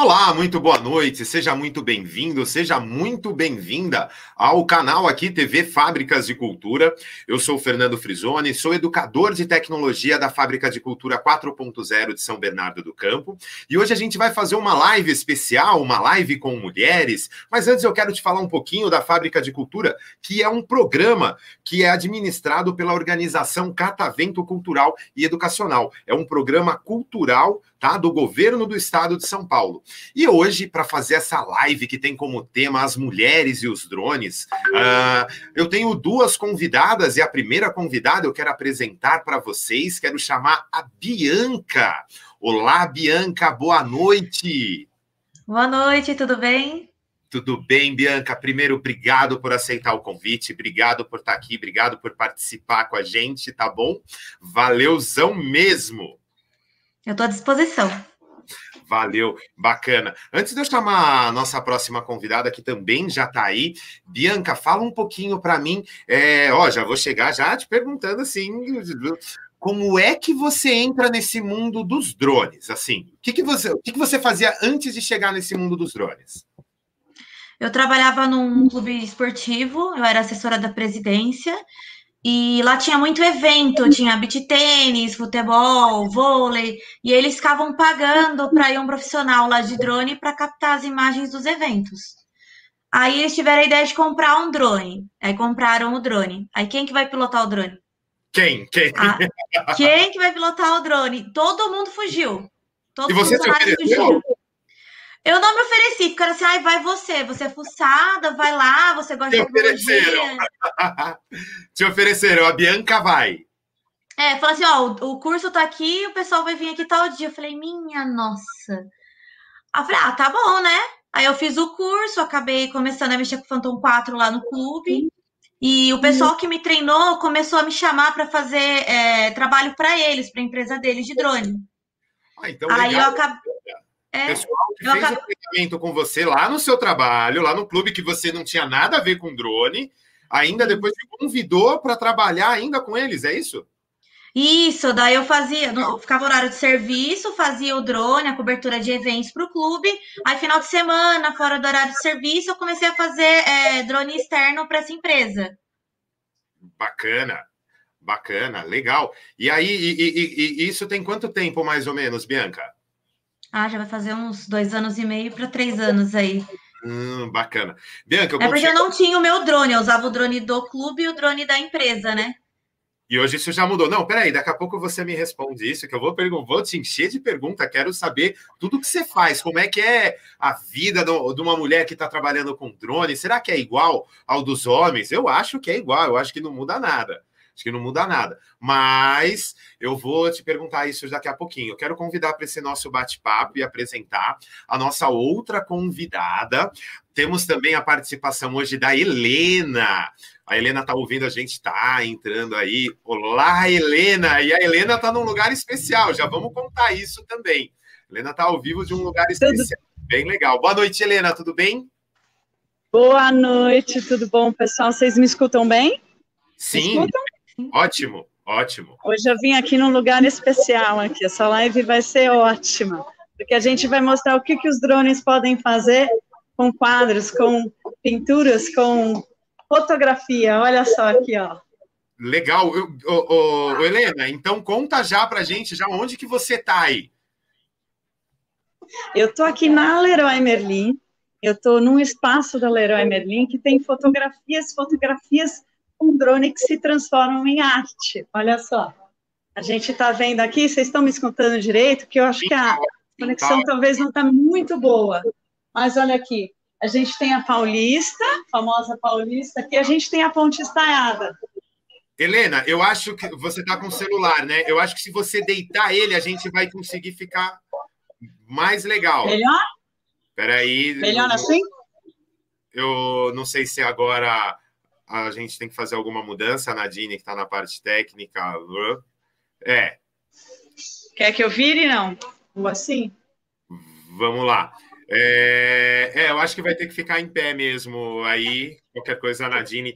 Olá, muito boa noite, seja muito bem-vindo, seja muito bem-vinda ao canal aqui TV Fábricas de Cultura. Eu sou Fernando Frisoni, sou educador de tecnologia da Fábrica de Cultura 4.0 de São Bernardo do Campo e hoje a gente vai fazer uma live especial, uma live com mulheres. Mas antes eu quero te falar um pouquinho da Fábrica de Cultura, que é um programa que é administrado pela organização Catavento Cultural e Educacional. É um programa cultural tá? Do governo do estado de São Paulo. E hoje, para fazer essa live que tem como tema as mulheres e os drones, uh, eu tenho duas convidadas, e a primeira convidada eu quero apresentar para vocês, quero chamar a Bianca. Olá, Bianca, boa noite. Boa noite, tudo bem? Tudo bem, Bianca? Primeiro, obrigado por aceitar o convite, obrigado por estar aqui, obrigado por participar com a gente, tá bom? Valeuzão mesmo! Eu estou à disposição. Valeu, bacana. Antes de eu chamar a nossa próxima convidada, que também já está aí, Bianca, fala um pouquinho para mim. É, ó, já vou chegar já te perguntando assim, como é que você entra nesse mundo dos drones? Assim, o que, que você, o que, que você fazia antes de chegar nesse mundo dos drones? Eu trabalhava num clube esportivo, eu era assessora da presidência e lá tinha muito evento, tinha beach tênis, futebol, vôlei, e eles ficavam pagando para ir um profissional lá de drone para captar as imagens dos eventos. Aí eles tiveram a ideia de comprar um drone. Aí compraram o drone. Aí quem que vai pilotar o drone? Quem? Quem? Ah, quem que vai pilotar o drone? Todo mundo fugiu. Todos e você se fugiram. Eu não me ofereci, porque era assim, ai, vai você, você é fuçada, vai lá, você gosta Te de ofereceram. Te ofereceram, a Bianca vai. É, falou assim, ó, o, o, curso tá aqui, o pessoal vai vir aqui tal dia. Eu falei, minha nossa. Aí eu falei, ah, tá bom, né? Aí eu fiz o curso, acabei começando a mexer com o Phantom 4 lá no clube. E o pessoal que me treinou começou a me chamar para fazer é, trabalho para eles, para a empresa deles de drone. Ah, então Aí legal. eu acabei. É, Pessoal que fez acabei... o treinamento com você lá no seu trabalho, lá no clube que você não tinha nada a ver com drone, ainda depois te convidou para trabalhar ainda com eles, é isso? Isso, daí eu fazia, ficava horário de serviço, fazia o drone, a cobertura de eventos para o clube. Aí, final de semana, fora do horário de serviço, eu comecei a fazer é, drone externo para essa empresa. Bacana, bacana, legal. E aí, e, e, e, isso tem quanto tempo, mais ou menos, Bianca? Ah, já vai fazer uns dois anos e meio para três anos aí. Hum, bacana. Bianca, eu É porque eu não tinha o meu drone, eu usava o drone do clube e o drone da empresa, né? E hoje isso já mudou. Não, peraí, daqui a pouco você me responde isso, que eu vou, vou te encher de pergunta, quero saber tudo que você faz, como é que é a vida do, de uma mulher que está trabalhando com drone, será que é igual ao dos homens? Eu acho que é igual, eu acho que não muda nada. Acho que não muda nada. Mas eu vou te perguntar isso daqui a pouquinho. Eu quero convidar para esse nosso bate-papo e apresentar a nossa outra convidada. Temos também a participação hoje da Helena. A Helena está ouvindo, a gente está entrando aí. Olá, Helena! E a Helena está num lugar especial, já vamos contar isso também. A Helena está ao vivo de um lugar especial. Bem legal. Boa noite, Helena, tudo bem? Boa noite, tudo bom, pessoal? Vocês me escutam bem? Sim, Ótimo, ótimo. Hoje eu vim aqui num lugar especial aqui. Essa live vai ser ótima, porque a gente vai mostrar o que, que os drones podem fazer com quadros, com pinturas, com fotografia. Olha só aqui, ó. Legal. Eu, Helena, então conta já pra gente já onde que você tá aí. Eu tô aqui na Leroy Merlin. Eu tô num espaço da Leroy Merlin que tem fotografias, fotografias um drone que se transforma em arte. Olha só. A gente está vendo aqui, vocês estão me escutando direito, que eu acho que a conexão talvez não está muito boa. Mas olha aqui, a gente tem a Paulista, famosa Paulista, aqui a gente tem a Ponte Estaiada. Helena, eu acho que você está com o celular, né? Eu acho que se você deitar ele, a gente vai conseguir ficar mais legal. Melhor? Peraí. Melhor assim? Eu não sei se agora a gente tem que fazer alguma mudança, a Nadine, que está na parte técnica. É. Quer que eu vire, não? Ou assim? Vamos lá. É, é, eu acho que vai ter que ficar em pé mesmo. Aí, qualquer coisa, a Nadine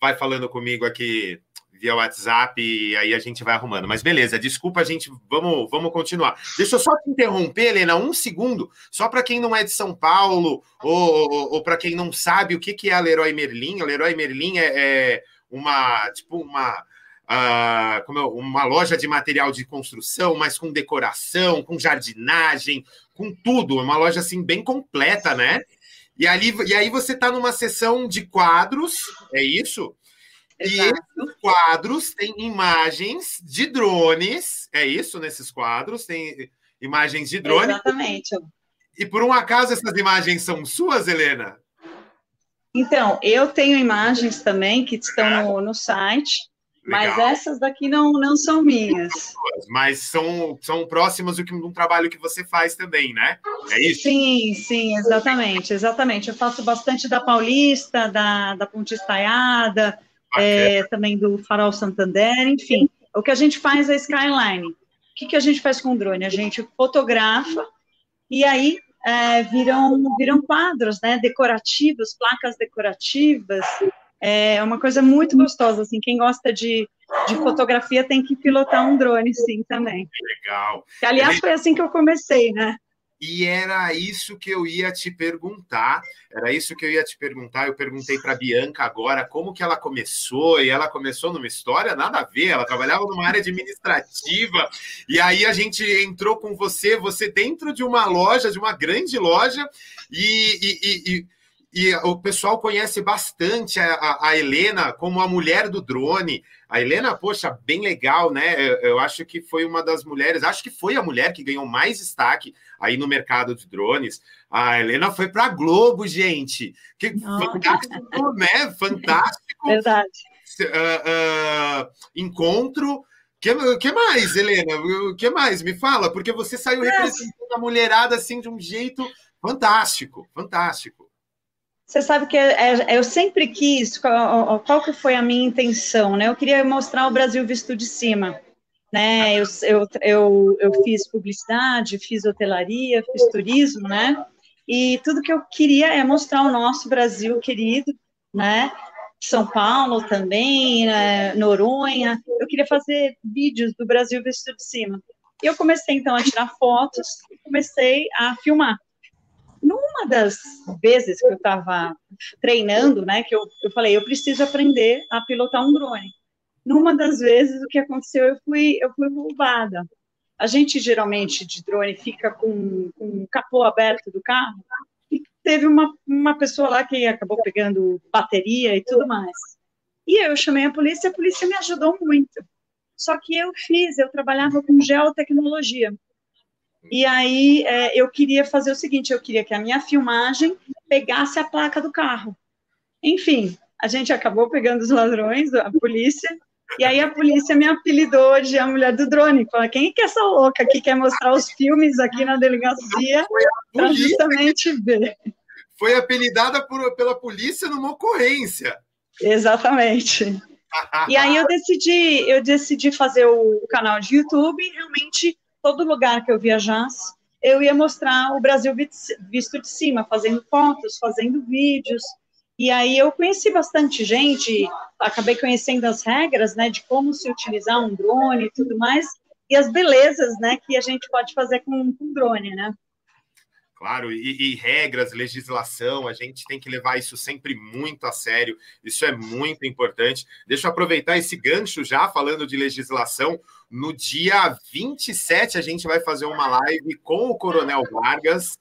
vai falando comigo aqui via WhatsApp e aí a gente vai arrumando. Mas beleza, desculpa, a gente vamos, vamos continuar. Deixa eu só te interromper, Helena, um segundo, só para quem não é de São Paulo ou, ou, ou para quem não sabe o que, que é a Leroy Merlin. A Leroy Merlin é, é uma tipo uma Uh, como uma loja de material de construção, mas com decoração, com jardinagem, com tudo. É uma loja assim bem completa, né? E, ali, e aí você está numa sessão de quadros, é isso? Exato. E esses quadros têm imagens de drones, é isso nesses quadros? Tem imagens de drones. Exatamente. E por um acaso essas imagens são suas, Helena? Então, eu tenho imagens também que estão no, no site. Legal. Mas essas daqui não, não são minhas. Mas são, são próximas do que um trabalho que você faz também, né? É isso? Sim, sim, exatamente, exatamente. Eu faço bastante da Paulista, da, da Ponte Estaiada, é, também do Farol Santander, enfim. O que a gente faz é Skyline. O que, que a gente faz com o drone? A gente fotografa e aí é, viram, viram quadros, né? Decorativos, placas decorativas, é uma coisa muito gostosa, assim, quem gosta de, de fotografia tem que pilotar um drone, sim, também. Legal. Que, aliás, foi assim que eu comecei, né? E era isso que eu ia te perguntar. Era isso que eu ia te perguntar. Eu perguntei para Bianca agora como que ela começou, e ela começou numa história nada a ver. Ela trabalhava numa área administrativa, e aí a gente entrou com você, você dentro de uma loja, de uma grande loja, e, e, e e o pessoal conhece bastante a, a, Helena como a mulher do drone. A Helena, poxa, bem legal, né? Eu, eu, acho que foi uma das mulheres, acho que foi a mulher que ganhou mais destaque aí no mercado de drones. A Helena foi para a Globo, gente. Que fantástico, né? Fantástico. Verdade. Uh, uh, encontro. que, que mais, Helena? O que mais? Me fala, porque você saiu representando a mulherada assim de um jeito fantástico, fantástico. Você sabe que é, é, eu sempre quis, qual, qual, que foi a minha intenção, né? Eu queria mostrar o Brasil visto de cima, né? Eu, eu, eu, eu fiz publicidade, fiz hotelaria, fiz turismo, né? E tudo que eu queria é mostrar o nosso Brasil querido, né? São Paulo também, né? Noronha. Eu queria fazer vídeos do Brasil visto de cima. E eu comecei então a tirar fotos, comecei a filmar numa das vezes que eu estava treinando, né, que eu, eu falei, eu preciso aprender a pilotar um drone. Numa das vezes, o que aconteceu, eu fui, eu fui roubada. A gente, geralmente, de drone, fica com, com o capô aberto do carro, e teve uma, uma pessoa lá que acabou pegando bateria e tudo mais. E eu chamei a polícia, a polícia me ajudou muito. Só que eu fiz, eu trabalhava com geotecnologia. E aí é, eu queria fazer o seguinte: eu queria que a minha filmagem pegasse a placa do carro. Enfim, a gente acabou pegando os ladrões, a polícia, e aí a polícia me apelidou de a mulher do drone. Fala, quem é que é essa louca que quer mostrar os filmes aqui na delegacia para justamente ver? Foi apelidada por, pela polícia numa ocorrência. Exatamente. e aí eu decidi, eu decidi fazer o canal de YouTube e realmente todo lugar que eu viajasse, eu ia mostrar o Brasil visto de cima, fazendo fotos, fazendo vídeos. E aí eu conheci bastante gente, acabei conhecendo as regras, né, de como se utilizar um drone e tudo mais, e as belezas, né, que a gente pode fazer com, com drone, né. Claro, e, e, regras, legislação, a gente tem que levar isso sempre muito a sério, isso é muito importante. Deixa eu aproveitar esse gancho já, falando de legislação. No dia 27, a gente vai fazer uma live com o Coronel Vargas,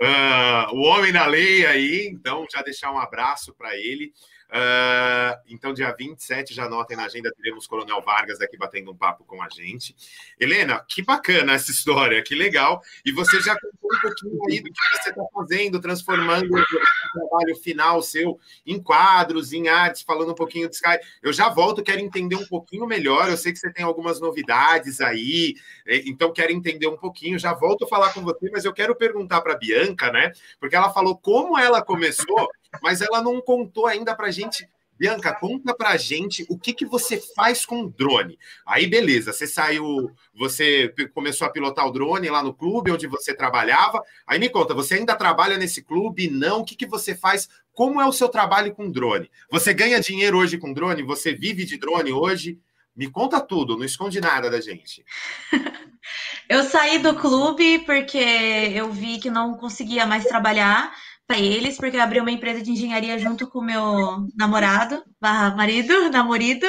uh, o homem da lei aí, então já deixar um abraço para ele. Uh, então, dia 27, já anotem na agenda, teremos Coronel Vargas aqui batendo um papo com a gente. Helena, que bacana essa história, que legal. E você já contou um pouquinho aí do que você está fazendo, transformando o trabalho final seu em quadros, em artes, falando um pouquinho de Sky. Eu já volto, quero entender um pouquinho melhor. Eu sei que você tem algumas novidades aí, então quero entender um pouquinho. Já volto a falar com você, mas eu quero perguntar para Bianca, né? Porque ela falou como ela começou mas ela não contou ainda para a gente Bianca, conta pra gente o que, que você faz com drone. Aí, beleza, você saiu, você começou a pilotar o drone lá no clube onde você trabalhava. Aí me conta, você ainda trabalha nesse clube? Não? O que, que você faz? Como é o seu trabalho com drone? Você ganha dinheiro hoje com drone? Você vive de drone hoje? Me conta tudo, não esconde nada da gente. eu saí do clube porque eu vi que não conseguia mais trabalhar para eles, porque eu abri uma empresa de engenharia junto com o meu namorado, barra marido, namorado.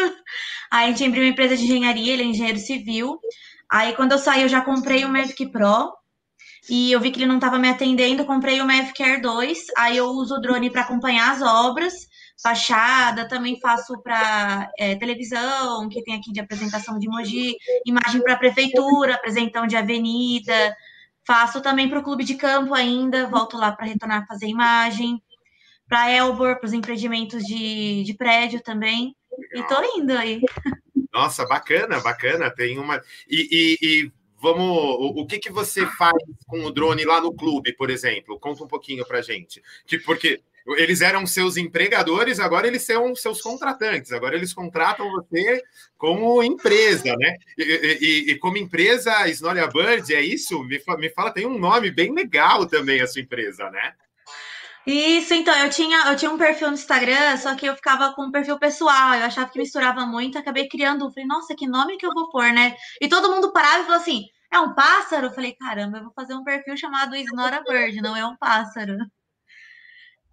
Aí a gente abriu uma empresa de engenharia, ele é engenheiro civil. Aí quando eu saí, eu já comprei o Mavic Pro. E eu vi que ele não estava me atendendo, comprei o Mavic Air 2. Aí eu uso o drone para acompanhar as obras fachada, também faço para é, televisão, que tem aqui de apresentação de Mogi, imagem para prefeitura, apresentão de avenida, faço também para o clube de campo ainda, volto lá para retornar a fazer imagem, para Elbor, para os empreendimentos de, de prédio também, Legal. e tô indo aí. Nossa, bacana, bacana, tem uma... e, e, e vamos, o, o, que que você faz com o drone lá no clube, por exemplo? Conta um pouquinho para gente. Tipo, porque eles eram seus empregadores, agora eles são seus contratantes, agora eles contratam você como empresa, né? E, e, e como empresa, Snoria Bird, é isso? Me, me fala, tem um nome bem legal também a sua empresa, né? Isso, então, eu tinha, eu tinha um perfil no Instagram, só que eu ficava com um perfil pessoal, eu achava que misturava muito, acabei criando, falei, nossa, que nome que eu vou pôr, né? E todo mundo parava e falou assim, é um pássaro? Eu falei, caramba, eu vou fazer um perfil chamado Snora Bird, não é um pássaro.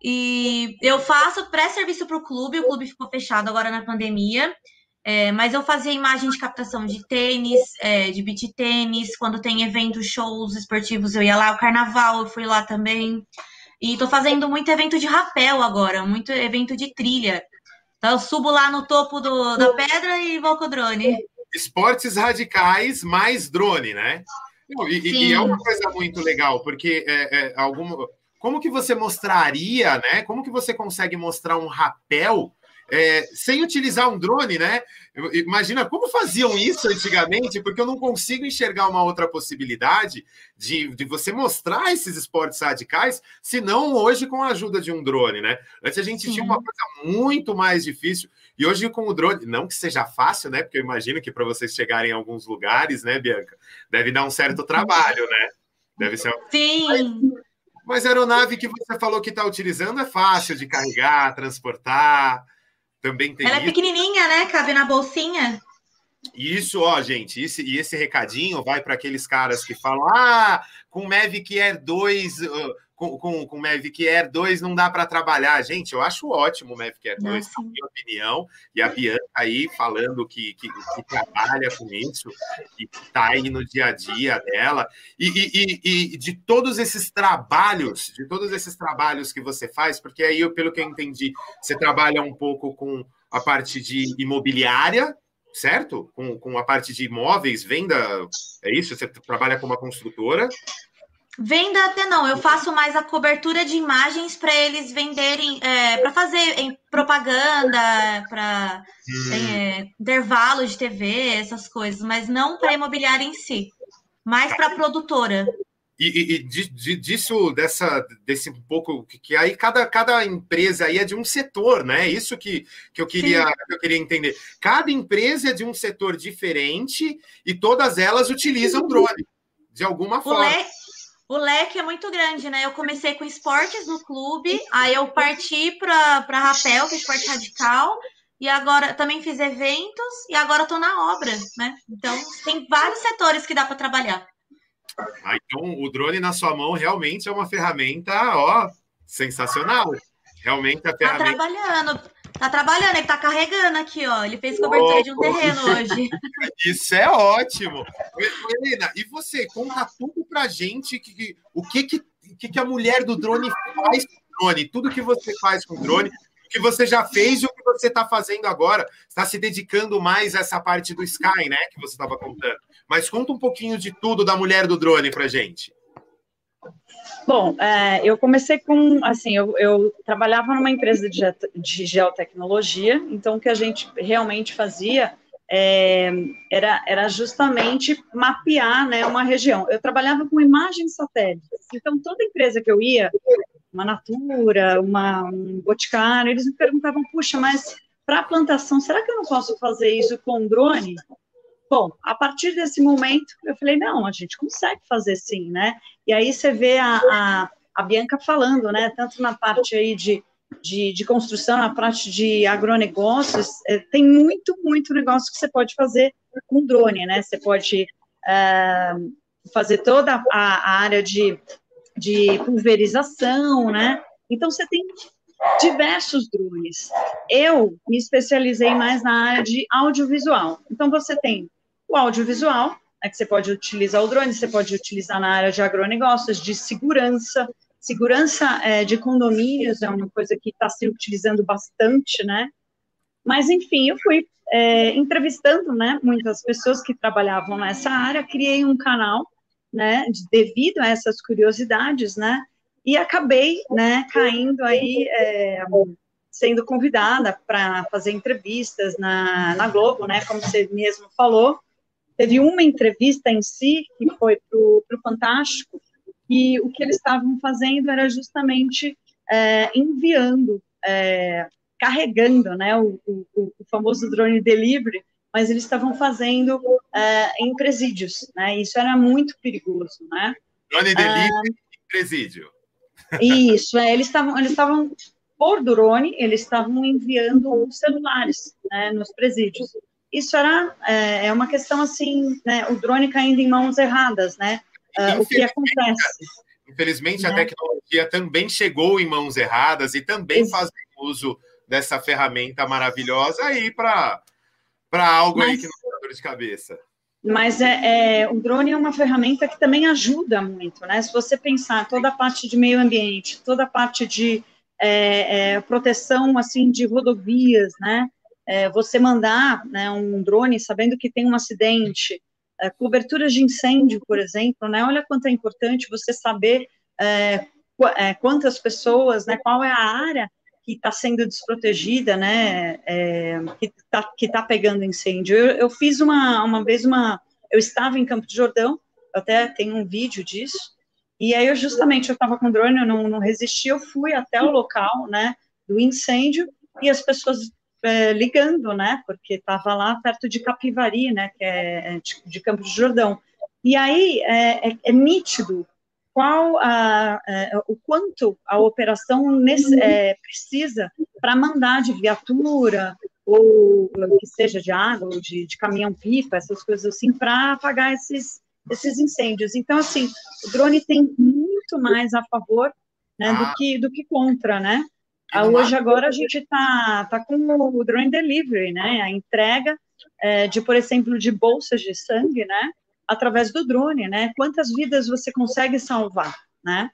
E eu faço pré-serviço para o clube, o clube ficou fechado agora na pandemia. É, mas eu fazia imagem de captação de tênis, é, de beach tênis, quando tem eventos, shows esportivos, eu ia lá, o carnaval eu fui lá também. E tô fazendo muito evento de rapel agora, muito evento de trilha. Então eu subo lá no topo do, da pedra e vou com o drone. Esportes radicais mais drone, né? E, e, é uma coisa muito legal, porque é, é, alguma, como que você mostraria, né? Como que você consegue mostrar um rapel é, sem utilizar um drone, né? Imagina como faziam isso antigamente, porque eu não consigo enxergar uma outra possibilidade de, de você mostrar esses esportes radicais, se não hoje com a ajuda de um drone, né? Antes a gente Sim. tinha uma coisa muito mais difícil, e hoje com o drone, não que seja fácil, né? Porque eu imagino que para vocês chegarem em alguns lugares, né, Bianca, deve dar um certo trabalho, né? Deve ser. Sim. Mas, mas a aeronave que você falou que está utilizando é fácil de carregar, transportar. Também tem. Ela é isso. é pequenininha, né? Cabe na bolsinha. Isso, ó, gente, esse, e esse recadinho vai para aqueles caras que falam: ah, com o Mavic Air 2, com, com, com o Mavic Air 2 não dá para trabalhar. Gente, eu acho ótimo o Mavic Air 2, na minha opinião. E a Bianca aí falando que, que, que trabalha com isso, que está aí no dia a dia dela. E, e, e, e, de todos esses trabalhos, de todos esses trabalhos que você faz, porque aí, pelo que eu entendi, você trabalha um pouco com a parte de imobiliária, certo? Com, com a parte de imóveis, venda, é isso? Você trabalha com uma construtora. Venda até não, eu faço mais a cobertura de imagens para eles venderem, é, para fazer propaganda, para hum. é, intervalo de TV, essas coisas, mas não para imobiliária em si, mais para produtora. E, e, e de, de, disso, dessa, desse um pouco, que, que, aí cada, cada empresa aí é de um setor, né? Isso que, que, eu queria, que eu queria entender. Cada empresa é de um setor diferente e todas elas utilizam drone, de alguma forma. Leque, o leque é muito grande, né? Eu comecei com esportes no clube, aí eu parti para rapel, que é esporte radical, e agora também fiz eventos e agora estou na obra, né? Então tem vários setores que dá para trabalhar. Ah, então o drone na sua mão realmente é uma ferramenta, ó, sensacional. Realmente a tá ferramenta. Tá trabalhando. Tá trabalhando, ele tá carregando aqui, ó. Ele fez cobertura oh, de um terreno hoje. Isso é ótimo. Helena, e você, conta tudo pra gente que, o que, que, que a mulher do drone faz com o drone, tudo que você faz com o drone, o que você já fez e o que você está fazendo agora. Está se dedicando mais a essa parte do Sky, né? Que você estava contando. Mas conta um pouquinho de tudo da mulher do drone pra gente. Bom, é, eu comecei com, assim, eu, eu trabalhava numa empresa de, de, geotecnologia, então o que a gente realmente fazia é, era, era justamente mapear né, uma região. Eu trabalhava com imagens satélites, então toda empresa que eu ia, uma Natura, uma, um Boticário, eles me perguntavam, puxa, mas para plantação, será que eu não posso fazer isso com drone? Bom, a partir desse momento, eu falei, não, a gente consegue fazer sim, né? E aí você vê a, a, a Bianca falando, né? Tanto na parte aí de, de, de construção, na parte de agronegócios, é, tem muito, muito negócio que você pode fazer com drone, né? Você pode é, fazer toda a, a área de, de pulverização, né? Então, você tem diversos drones. Eu me especializei mais na área de audiovisual. Então, você tem o audiovisual, né, que você pode utilizar o drone, você pode utilizar na área de agronegócios, de segurança. Segurança é, de condomínios é uma coisa que está se utilizando bastante, né? Mas, enfim, eu fui é, entrevistando, né, muitas pessoas que trabalhavam nessa área, criei um canal, né, devido a essas curiosidades, né, e acabei, né, caindo aí, é, sendo convidada para fazer entrevistas na, na Globo, né, como você mesmo falou. Teve uma entrevista em si, que foi para o Fantástico, e o que eles estavam fazendo era justamente é, enviando, é, carregando, né, o, o, o, famoso drone delivery, mas eles estavam fazendo é, em presídios, né, isso era muito perigoso, né. Drone delivery ah, em presídio. Isso, é, eles estavam, eles estavam por drone, eles estavam enviando celulares né, nos presídios. Isso era é, é, uma questão assim, né, o drone caindo em mãos erradas, né? Uh, o que acontece? Infelizmente, né? a tecnologia também chegou em mãos erradas e também fazem uso dessa ferramenta maravilhosa aí para algo Mas... aí que não dá dor de cabeça. Mas é, é, o drone é uma ferramenta que também ajuda muito, né? Se você pensar toda a parte de meio ambiente, toda a parte de é, é, proteção assim de rodovias, né? É, você mandar né, um drone sabendo que tem um acidente, é, coberturas de incêndio, por exemplo, né? Olha quanto é importante você saber é, quantas pessoas, né? Qual é a área que está sendo desprotegida, né, é, que está tá pegando incêndio. Eu, eu, fiz uma, uma vez uma, eu estava em Campo de Jordão, até tenho um vídeo disso, e aí eu justamente, eu estava com drone, eu não, não resisti, eu fui até o local, né, do incêndio, e as pessoas é, ligando, né, porque estava lá perto de Capivari, né, que é de, de Campo de Jordão, e aí é, é, é nítido qual a, é, o quanto a operação nesse, é, precisa para mandar de viatura ou que seja de água ou de, de caminhão-pipa, essas coisas assim, para apagar esses, esses incêndios. Então, assim, o drone tem muito mais a favor né, do, que, do que contra, né? Ah, hoje, agora, a gente está tá com o drone delivery, né? A entrega é, de, por exemplo, de bolsas de sangue, né? através do drone, né? Quantas vidas você consegue salvar, né?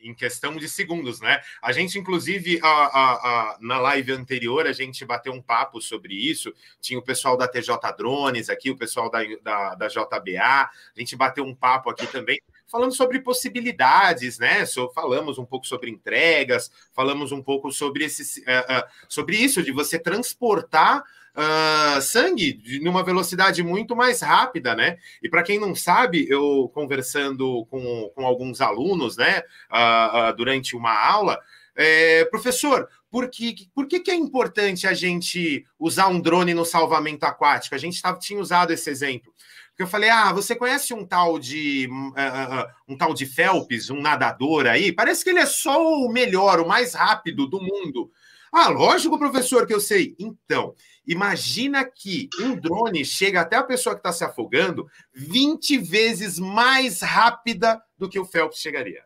Em questão de segundos, né? A gente, inclusive, a, a, a, na live anterior, a gente bateu um papo sobre isso. Tinha o pessoal da TJ Drones aqui, o pessoal da, da, da JBA. A gente bateu um papo aqui também falando sobre possibilidades, né? So, falamos um pouco sobre entregas, falamos um pouco sobre, esse, uh, uh, sobre isso, de você transportar uh, sangue numa velocidade muito mais rápida, né? E para quem não sabe, eu conversando com, com alguns alunos, né, uh, uh, durante uma aula, é, professor, por, que, por que, que é importante a gente usar um drone no salvamento aquático? A gente tava, tinha usado esse exemplo. Porque eu falei, ah, você conhece um tal de um tal de Phelps, um nadador aí? Parece que ele é só o melhor, o mais rápido do mundo. Ah, lógico, professor, que eu sei. Então, imagina que um drone chega até a pessoa que está se afogando 20 vezes mais rápida do que o Phelps chegaria.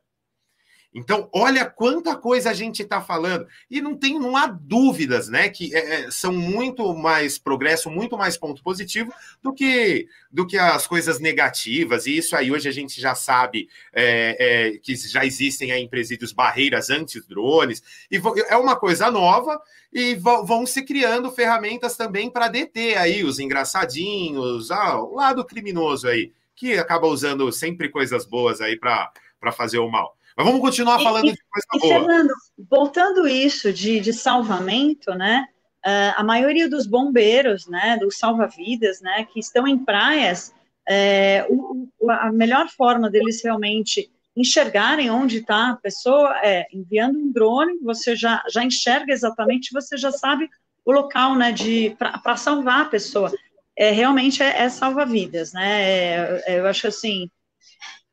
Então, olha quanta coisa a gente está falando. E não tem, não há dúvidas, né? Que é, é, são muito mais progresso, muito mais ponto positivo do que, do que as coisas negativas. E isso aí hoje a gente já sabe é, é, que já existem aí em presídios barreiras anti-drones. E é uma coisa nova e vão se criando ferramentas também para deter aí os engraçadinhos, ah, o lado criminoso aí, que acaba usando sempre coisas boas aí para fazer o mal. Mas vamos continuar falando e, de coisa e, boa. Fernando, voltando isso de, de salvamento, né? Uh, a maioria dos bombeiros, né, dos salva-vidas, né, que estão em praias, é, o, a melhor forma deles realmente enxergarem onde está a pessoa é enviando um drone, você já, já enxerga exatamente, você já sabe o local, né, de para salvar a pessoa. É, realmente é, é salva-vidas, né? É, é, eu acho assim,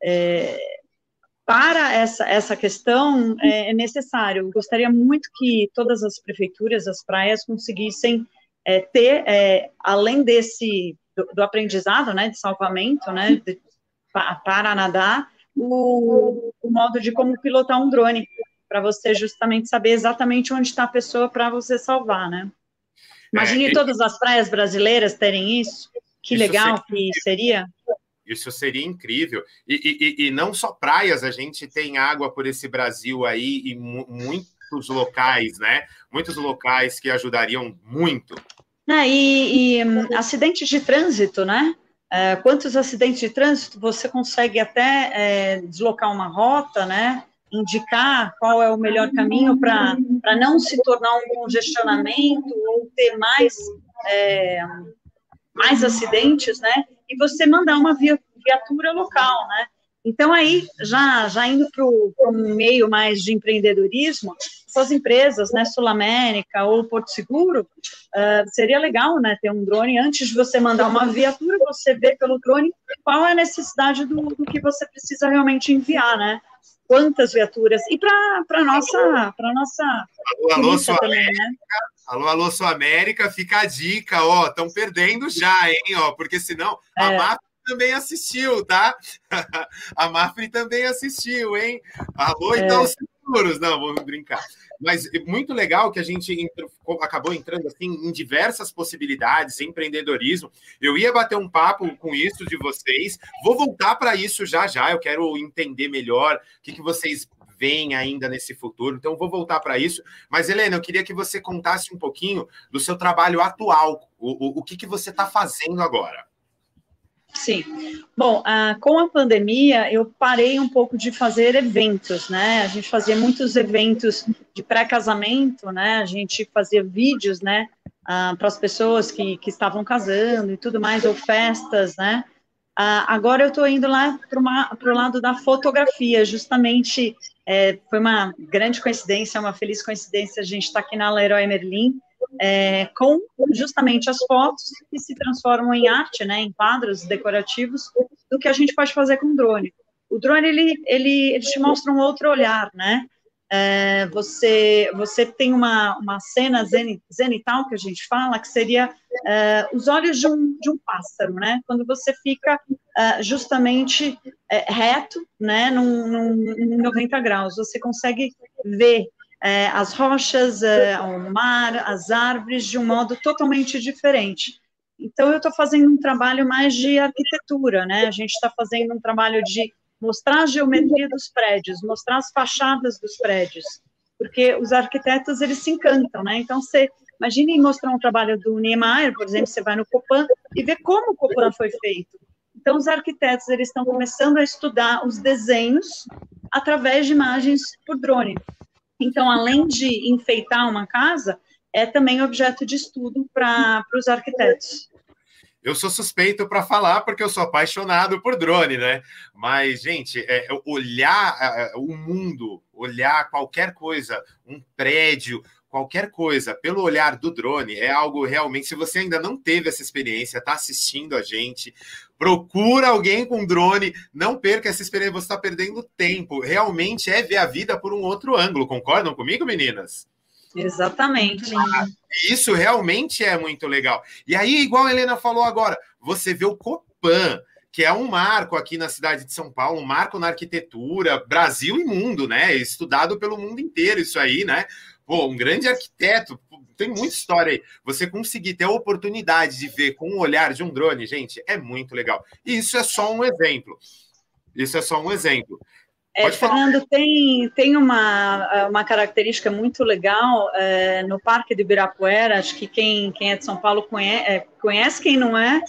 é, para essa, essa questão é, é necessário. Eu gostaria muito que todas as prefeituras, as praias, conseguissem é, ter, além desse do, do, aprendizado, né, de salvamento, né, de, para nadar, o, o modo de como pilotar um drone para você justamente saber exatamente onde está a pessoa para você salvar, né? Imagine é, todas as praias brasileiras terem isso. Que isso legal que seria. Isso seria incrível. E, e, e, não só praias, a gente tem água por esse Brasil aí e mu muitos locais, né? Muitos locais que ajudariam muito. É, e, e um, acidentes de trânsito, né? É, quantos acidentes de trânsito você consegue até é, deslocar uma rota, né? indicar qual é o melhor caminho para não se tornar um congestionamento ou ter mais, é, mais acidentes, né? E você mandar uma viatura local, né? Então, aí, já, já indo para o meio mais de empreendedorismo, essas empresas, né, Sul América ou Porto Seguro, uh, seria legal, né, ter um drone, antes de você mandar uma viatura, você vê pelo drone qual é a necessidade do, do que você precisa realmente enviar, né, quantas viaturas, e para a nossa, para nossa alô, alô, sua também, América, né? Alô, alô, Sua América, fica a dica, ó, estão perdendo já, hein, ó, porque senão é. a Mafra também assistiu, tá? a Mafre também assistiu, hein? Alô, é. então, seguros, não, vamos brincar. Mas muito legal que a gente entrou, acabou entrando assim em diversas possibilidades, empreendedorismo. Eu ia bater um papo com isso de vocês. Vou voltar para isso já já. Eu quero entender melhor o que, que vocês veem ainda nesse futuro. Então, vou voltar para isso. Mas, Helena, eu queria que você contasse um pouquinho do seu trabalho atual. O, o, o que, que você está fazendo agora? Sim. Bom, ah, com a pandemia, eu parei um pouco de fazer eventos, né? A gente fazia muitos eventos de pré-casamento, né? A gente fazia vídeos, né? Ah, para as pessoas que, que estavam casando e tudo mais, ou festas, né? Ah, agora eu estou indo lá para o lado da fotografia, justamente é, foi uma grande coincidência, uma feliz coincidência a gente estar tá aqui na Leroy Merlin, é, com justamente as fotos que se transformam em arte, né, em quadros decorativos, do que a gente pode fazer com o drone. O drone, ele, ele, ele te mostra um outro olhar, né, é, você, você tem uma, uma cena zenital que a gente fala, que seria é, os olhos de um, de um pássaro, né? Quando você fica é, justamente é, reto, né, num, num, 90 graus, você consegue ver é, as rochas, é, o mar, as árvores de um modo totalmente diferente. Então, eu estou fazendo um trabalho mais de arquitetura, né? A gente está fazendo um trabalho de mostrar a geometria dos prédios, mostrar as fachadas dos prédios, porque os arquitetos, eles se encantam, né? Então, você imagine mostrar um trabalho do Niemeyer, por exemplo, você vai no Copan e vê como o Copan foi feito. Então, os arquitetos, eles estão começando a estudar os desenhos através de imagens por drone. Então, além de enfeitar uma casa, é também objeto de estudo para os arquitetos. Eu sou suspeito para falar porque eu sou apaixonado por drone, né? Mas, gente, é, olhar é, o mundo, olhar qualquer coisa, um prédio, qualquer coisa pelo olhar do drone é algo realmente. Se você ainda não teve essa experiência, está assistindo a gente, procura alguém com drone, não perca essa experiência, você está perdendo tempo. Realmente é ver a vida por um outro ângulo. Concordam comigo, meninas? Exatamente. Ah, isso realmente é muito legal. E aí, igual a Helena falou agora, você vê o Copan que é um marco aqui na cidade de São Paulo, um marco na arquitetura, Brasil e mundo, né? Estudado pelo mundo inteiro isso aí, né? Pô, um grande arquiteto, tem muita história aí. Você conseguir ter a oportunidade de ver com o olhar de um drone, gente, é muito legal. E isso é só um exemplo. Isso é só um exemplo. É, Fernando, tem, tem uma, uma característica muito legal é, no Parque de Ibirapuera, acho que quem, quem é de São Paulo conhece, é, conhece, quem não é,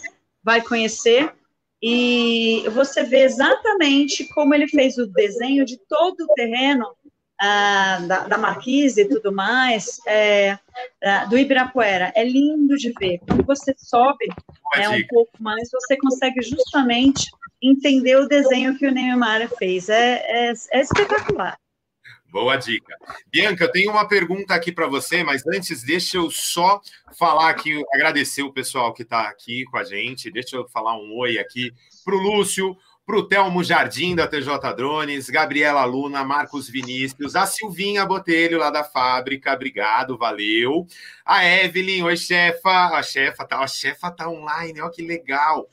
vai conhecer, e você vê exatamente como ele fez o desenho de todo o terreno ah, da, da, Marquise e tudo mais, é, ah, do Ibirapuera. É lindo de ver. Quando você sobe é, um pouco mais, você consegue justamente entender o desenho que o Neymar fez. É, é, é espetacular. Boa dica. Bianca, eu tenho uma pergunta aqui para você, mas antes deixa eu só falar aqui, agradecer o pessoal que está aqui com a gente. Deixa eu falar um oi aqui para o Lúcio, para o Jardim da TJ Drones, Gabriela Luna, Marcos Vinícius, a Silvinha Botelho lá da fábrica, obrigado, valeu. A Evelyn, oi chefa, a chefa tá, a chefa tá online, ó que legal.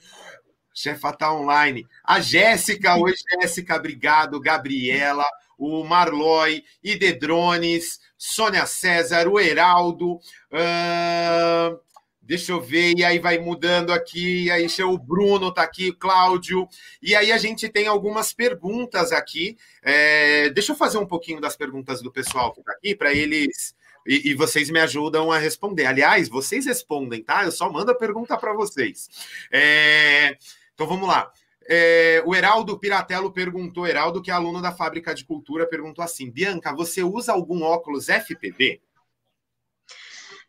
Chefa tá online. A Jéssica, oi Jéssica, obrigado. Gabriela, o Marloy, Idedrones, Sônia César, o Heraldo. Uh, deixa eu ver, e aí vai mudando aqui, aí o Bruno tá aqui, Cláudio, e aí a gente tem algumas perguntas aqui. É, deixa eu fazer um pouquinho das perguntas do pessoal que tá aqui, para eles. E, e, vocês me ajudam a responder. Aliás, vocês respondem, tá? Eu só mando a pergunta para vocês. É, então vamos lá. É, o Heraldo Piratello perguntou, Heraldo, que é aluno da Fábrica de Cultura, perguntou assim: Bianca, você usa algum óculos FPV?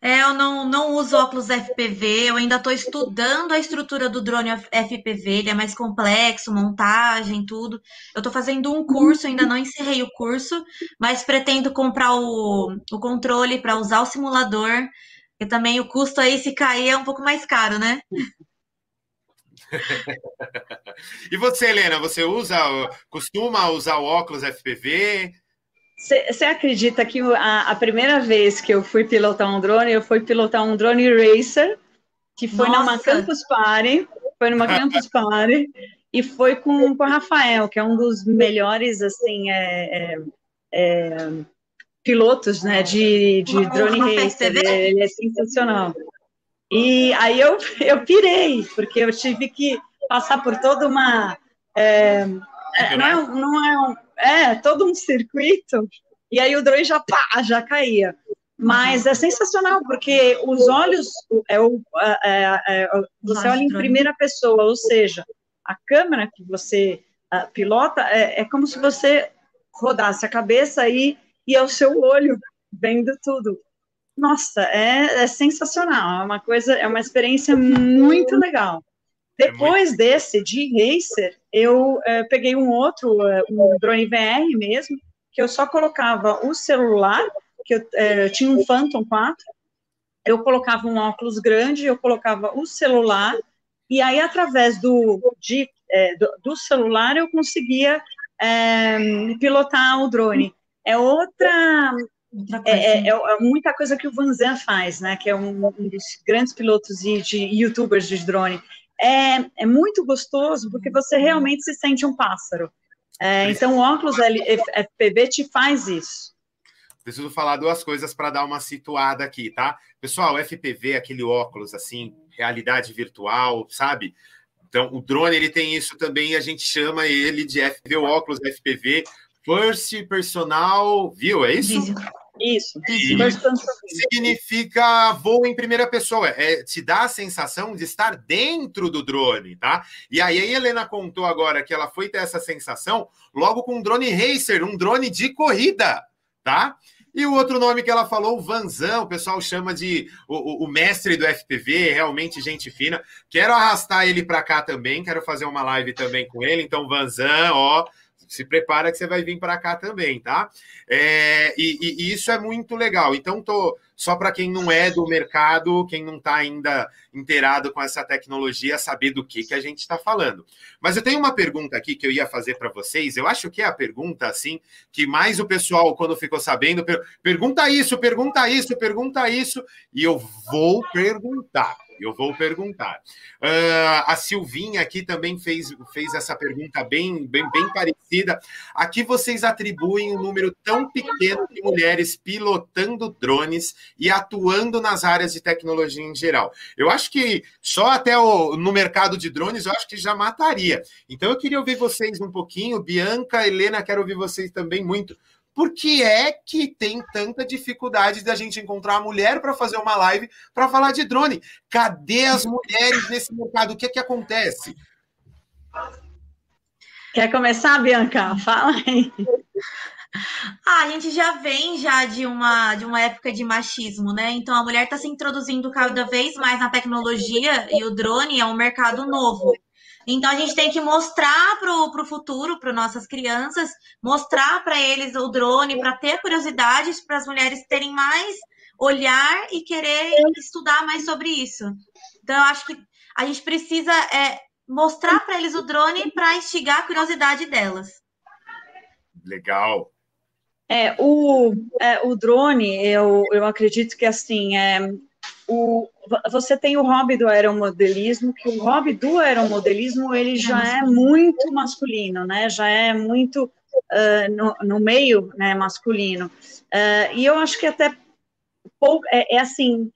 É, eu não, não uso óculos FPV, eu ainda estou estudando a estrutura do drone FPV, ele é mais complexo, montagem, tudo. Eu estou fazendo um curso, ainda não encerrei o curso, mas pretendo comprar o, o controle para usar o simulador, e também o custo aí, se cair, é um pouco mais caro, né? e você, Helena, você usa, costuma usar o óculos FPV? Você acredita que a, a, primeira vez que eu fui pilotar um drone, eu fui pilotar um drone racer, que foi Nossa. numa Campus Party, foi numa Campus Party, e foi com, com o Rafael, que é um dos melhores, assim, é, é, é, pilotos, né, de, de drone racer, ele, ele é sensacional. E aí eu, eu pirei, porque eu tive que passar por toda uma. É, é não, é, não é, um, é todo um circuito, e aí o drone já pá, já caía. Mas é sensacional, porque os olhos, é o, é, é, você olha em primeira pessoa, ou seja, a câmera que você uh, pilota é, é como se você rodasse a cabeça e, e é o seu olho vendo tudo. Nossa, é, é sensacional, é uma coisa, é uma experiência muito legal. Depois é muito... desse de racer, eu é, peguei um outro, é, um drone VR mesmo, que eu só colocava o celular, que eu, é, eu tinha um Phantom 4, eu colocava um óculos grande, eu colocava o celular, e aí através do, de, é, do, do, celular eu conseguia é, pilotar o drone. É outra é, é, é, muita coisa que o Vanzan faz, né? Que é um, um dos grandes pilotos de, de youtubers de drone. É, é, muito gostoso porque você realmente se sente um pássaro. É, então, o óculos FPV te faz isso. Preciso falar duas coisas para dar uma situada aqui, tá? Pessoal, FPV, aquele óculos assim, realidade virtual, sabe? Então, o drone ele tem isso também, a gente chama ele de FPV, o óculos FPV, First Personal View, é isso? Isso. Isso, significa voo em primeira pessoa, é, te dá a sensação de estar dentro do drone, tá? E aí a Helena contou agora que ela foi ter essa sensação logo com um drone racer, um drone de corrida, tá? E o outro nome que ela falou, o Vanzão, o pessoal chama de o, o, mestre do FPV, realmente gente fina. Quero arrastar ele para cá também, quero fazer uma live também com ele. Então, Vanzão, ó, se prepara que você vai vir para cá também, tá? É, e, e, isso é muito legal. Então, tô só para quem não é do mercado, quem não está ainda inteirado com essa tecnologia, saber do que, que a gente está falando. Mas eu tenho uma pergunta aqui que eu ia fazer para vocês. Eu acho que é a pergunta assim que mais o pessoal, quando ficou sabendo, per pergunta isso, pergunta isso, pergunta isso, e eu vou perguntar. Eu vou perguntar. Uh, a Silvinha aqui também fez, fez essa pergunta bem, bem, bem parecida. A que vocês atribuem um número tão pequeno de mulheres pilotando drones e atuando nas áreas de tecnologia em geral? Eu acho que só até o, no mercado de drones eu acho que já mataria. Então eu queria ouvir vocês um pouquinho. Bianca, Helena, quero ouvir vocês também muito por que é que tem tanta dificuldade da gente encontrar a mulher para fazer uma live para falar de drone? Cadê as mulheres nesse mercado? O que é que acontece? Quer começar, Bianca? Fala aí. Ah, a gente já vem já de uma, de uma época de machismo, né? Então a mulher está se introduzindo cada vez mais na tecnologia e o drone é um mercado novo. Então a gente tem que mostrar para o futuro, para nossas crianças, mostrar para eles o drone, para ter curiosidades, para as mulheres terem mais olhar e querer estudar mais sobre isso. Então eu acho que a gente precisa é, mostrar para eles o drone para instigar a curiosidade delas. Legal. É, o, é, o drone, eu, eu acredito que assim, é, o, você tem o hobby do aeromodelismo, que o hobby do aeromodelismo ele já é muito masculino, né? Já é muito uh, no, no, meio né, masculino. Uh, e eu acho que até pouco, é, é, assim,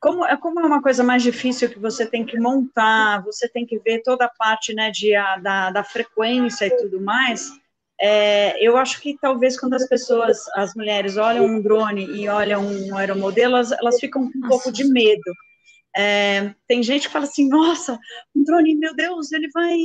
como é como é uma coisa mais difícil que você tem que montar, você tem que ver toda a parte né, de, a, da, da frequência e tudo mais. É, eu acho que talvez quando as pessoas, as mulheres, olham um drone e olham um aeromodelo, elas, elas ficam com um pouco de medo. É, tem gente que fala assim, nossa, um drone, meu Deus, ele vai,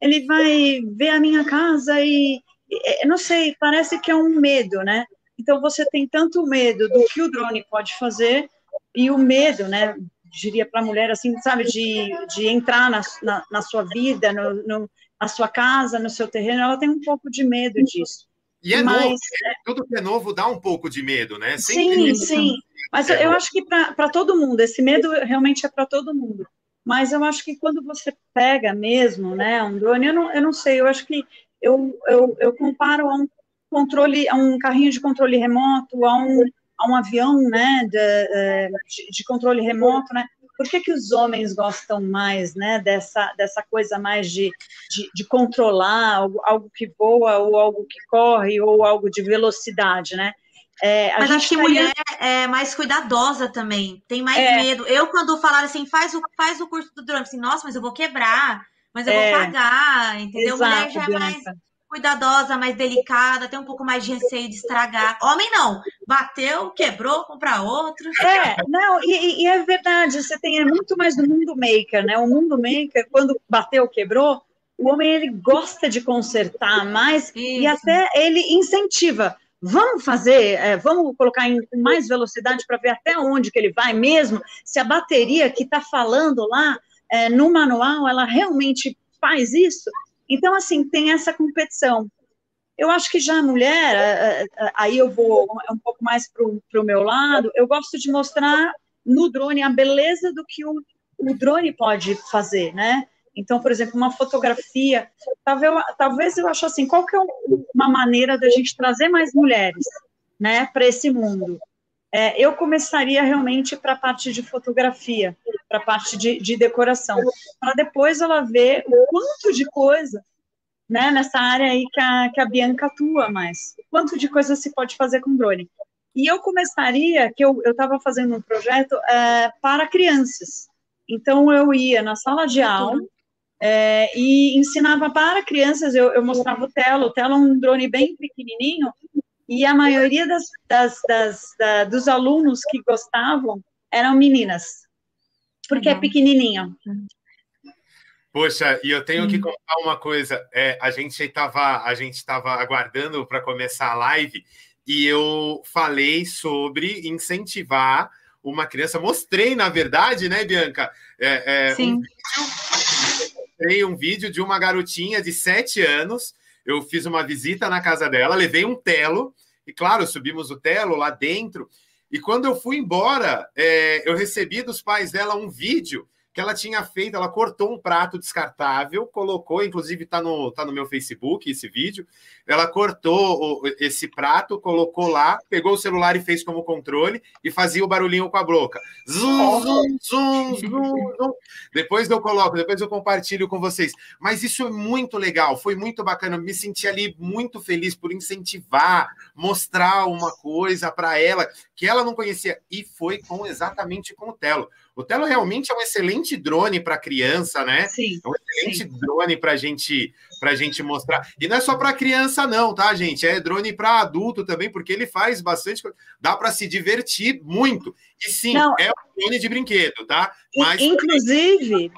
ele vai ver a minha casa e, e não sei, parece que é um medo, né? Então você tem tanto medo do que o drone pode fazer e o medo, né? Diria para a mulher assim, sabe, de, de entrar na, na, na sua vida, no, no, a sua casa, no seu terreno, ela tem um pouco de medo disso. E é Mas, novo, né? tudo que é novo dá um pouco de medo, né? Sempre sim, sim. Mas é eu acho que para todo mundo, esse medo realmente é para todo mundo. Mas eu acho que quando você pega mesmo, né, um drone, eu não, eu não sei, eu acho que eu, eu, eu comparo a um controle, a um carrinho de controle remoto, a um, a um avião, né, de, de, de controle remoto, né, por que, que os homens gostam mais, né, dessa, dessa coisa mais de, de, de, controlar algo, algo que voa, ou algo que corre, ou algo de velocidade, né? É, Mas acho que mulher é mais cuidadosa também, tem mais é. medo. Eu, quando falaram assim, faz o, faz o curso do drone, assim, nossa, mas eu vou quebrar, mas eu é. vou pagar, entendeu? Exato, mulher já é mais cuidadosa, mais delicada, tem um pouco mais de receio de estragar. Homem não, bateu, quebrou, comprar outro. É, não, e, e, é verdade, você tem é muito mais do mundo maker, né? O mundo maker, quando bateu, quebrou, o homem ele gosta de consertar mais Isso. e até ele incentiva. Vamos fazer, é, vamos colocar em mais velocidade para ver até onde que ele vai mesmo, se a bateria que está falando lá é, no manual, ela realmente faz isso. Então, assim, tem essa competição. Eu acho que já a mulher, aí eu vou um pouco mais para o meu lado, eu gosto de mostrar no drone a beleza do que o, o drone pode fazer, né? Então, por exemplo, uma fotografia, talvez, talvez eu acho assim, qual que é uma maneira da gente trazer mais mulheres, né, para esse mundo? É, eu começaria realmente para a parte de fotografia, para a parte de, de decoração, para depois ela ver o quanto de coisa, né, nessa área aí que a, que a Bianca atua mais, o quanto de coisa se pode fazer com drone. E eu começaria, que eu estava fazendo um projeto é, para crianças, então eu ia na sala de aula, é, e ensinava para crianças, eu, eu mostrava o Telo, o Telo é um drone bem pequenininho, e a maioria das, das, das da, dos alunos que gostavam eram meninas, porque é pequenininho. Poxa, e eu tenho que contar uma coisa. É, a gente estava a gente estava aguardando para começar a live e eu falei sobre incentivar uma criança. Mostrei, na verdade, né, Bianca? É, é, Sim. Um vídeo, mostrei um vídeo de uma garotinha de sete anos eu fiz uma visita na casa dela, levei um telo, e claro, subimos o telo lá dentro. E quando eu fui embora, é, eu recebi dos pais dela um vídeo que ela tinha feito, ela cortou um prato descartável, colocou, inclusive está no, tá no meu Facebook esse vídeo. Ela cortou o, esse prato, colocou lá, pegou o celular e fez como controle e fazia o barulhinho com a boca. Zum, zum, zum, zum, zum. Depois eu coloco, depois eu compartilho com vocês. Mas isso é muito legal, foi muito bacana. Me senti ali muito feliz por incentivar, mostrar uma coisa para ela que ela não conhecia. E foi com exatamente com o Telo. O Telo realmente é um excelente drone para criança, né? Sim. É um excelente sim. drone para gente, a gente mostrar. E não é só para criança, não, tá, gente? É drone para adulto também, porque ele faz bastante. Dá para se divertir muito. E sim, não, é um drone de brinquedo, tá? Mas inclusive.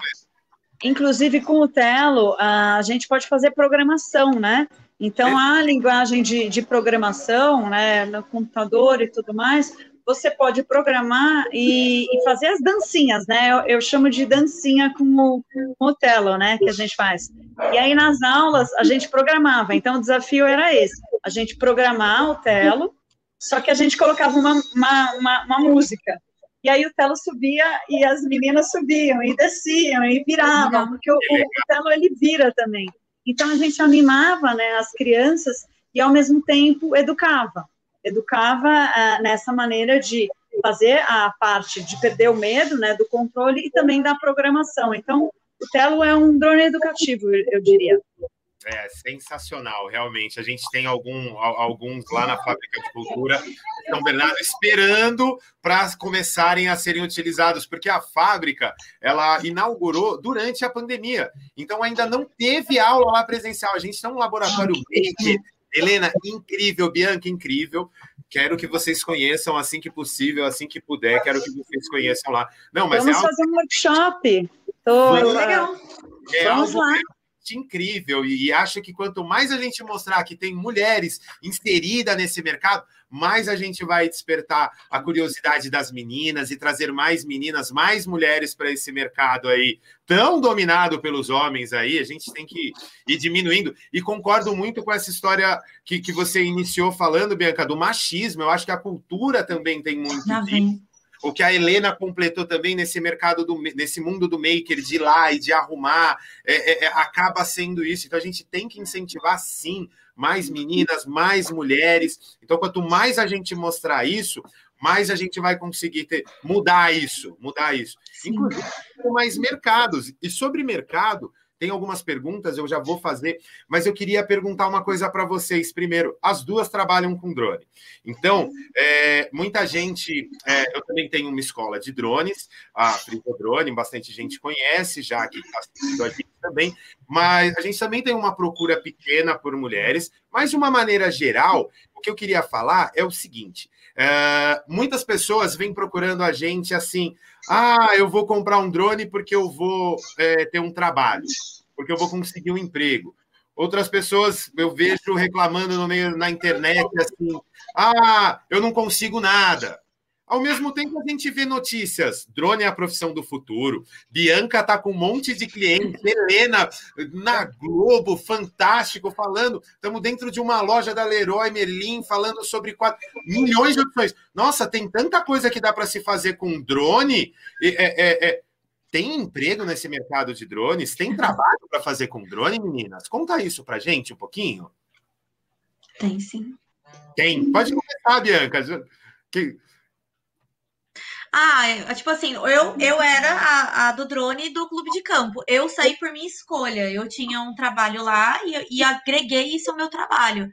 Inclusive, com o Telo, a gente pode fazer programação, né? Então, é. a linguagem de, de programação, né, no computador e tudo mais, você pode programar e, e fazer as dancinhas, né? Eu, eu, chamo de dancinha com o, com o Telo, né? Que a gente faz. E aí nas aulas a gente programava. Então o desafio era esse: a gente programar o Telo, só que a gente colocava uma, uma, uma, uma música. E aí o Telo subia e as meninas subiam e desciam e viravam, porque o, o, o Telo ele vira também. Então a gente animava né, as crianças e ao mesmo tempo educava. Educava ah, nessa maneira de fazer a parte de perder o medo, né, do controle e também da programação. Então, o Telo é um drone educativo, eu diria. É sensacional, realmente. A gente tem algum, alguns lá na Fábrica de Cultura São Bernardo esperando para começarem a serem utilizados, porque a fábrica ela inaugurou durante a pandemia, então ainda não teve aula lá presencial. A gente tem um laboratório bem Helena, incrível, Bianca, incrível. Quero que vocês conheçam assim que possível, assim que puder. Quero que vocês conheçam lá. Não, mas Vamos é algo... fazer um workshop. Tô... Legal. É Vamos lá incrível e acho que quanto mais a gente mostrar que tem mulheres inseridas nesse mercado, mais a gente vai despertar a curiosidade das meninas e trazer mais meninas, mais mulheres para esse mercado aí tão dominado pelos homens aí. A gente tem que ir diminuindo. E concordo muito com essa história que, que você iniciou falando, Bianca, do machismo. Eu acho que a cultura também tem muito disso o que a Helena completou também nesse mercado, do, nesse mundo do maker, de ir lá e de arrumar, é, é, é, acaba sendo isso. Então a gente tem que incentivar, sim, mais meninas, mais mulheres. Então, quanto mais a gente mostrar isso, mais a gente vai conseguir ter, mudar isso, mudar isso. Sim. Inclusive, mais mercados. E sobre mercado, tem algumas perguntas, eu já vou fazer, mas eu queria perguntar uma coisa para vocês. Primeiro, as duas trabalham com drone. Então, é, muita gente. É, eu também tenho uma escola de drones, a Frigo Drone, bastante gente conhece já que está assistindo a gente também, mas a gente também tem uma procura pequena por mulheres, mas de uma maneira geral, o que eu queria falar é o seguinte: é, muitas pessoas vêm procurando a gente assim. Ah, eu vou comprar um drone porque eu vou é, ter um trabalho, porque eu vou conseguir um emprego. Outras pessoas eu vejo reclamando no meio na internet assim: ah, eu não consigo nada. Ao mesmo tempo, a gente vê notícias. Drone é a profissão do futuro. Bianca tá com um monte de clientes. Helena na Globo, fantástico, falando. Estamos dentro de uma loja da Leroy Merlin, falando sobre quatro milhões de opções. Nossa, tem tanta coisa que dá para se fazer com drone. É, é, é, tem emprego nesse mercado de drones? Tem trabalho para fazer com drone, meninas? Conta isso para gente um pouquinho. Tem sim. Tem. Pode começar, Bianca. Que... Ah, é, tipo assim, eu, eu era a, a, do drone do clube de campo. Eu saí por minha escolha. Eu tinha um trabalho lá e, e agreguei isso ao meu trabalho.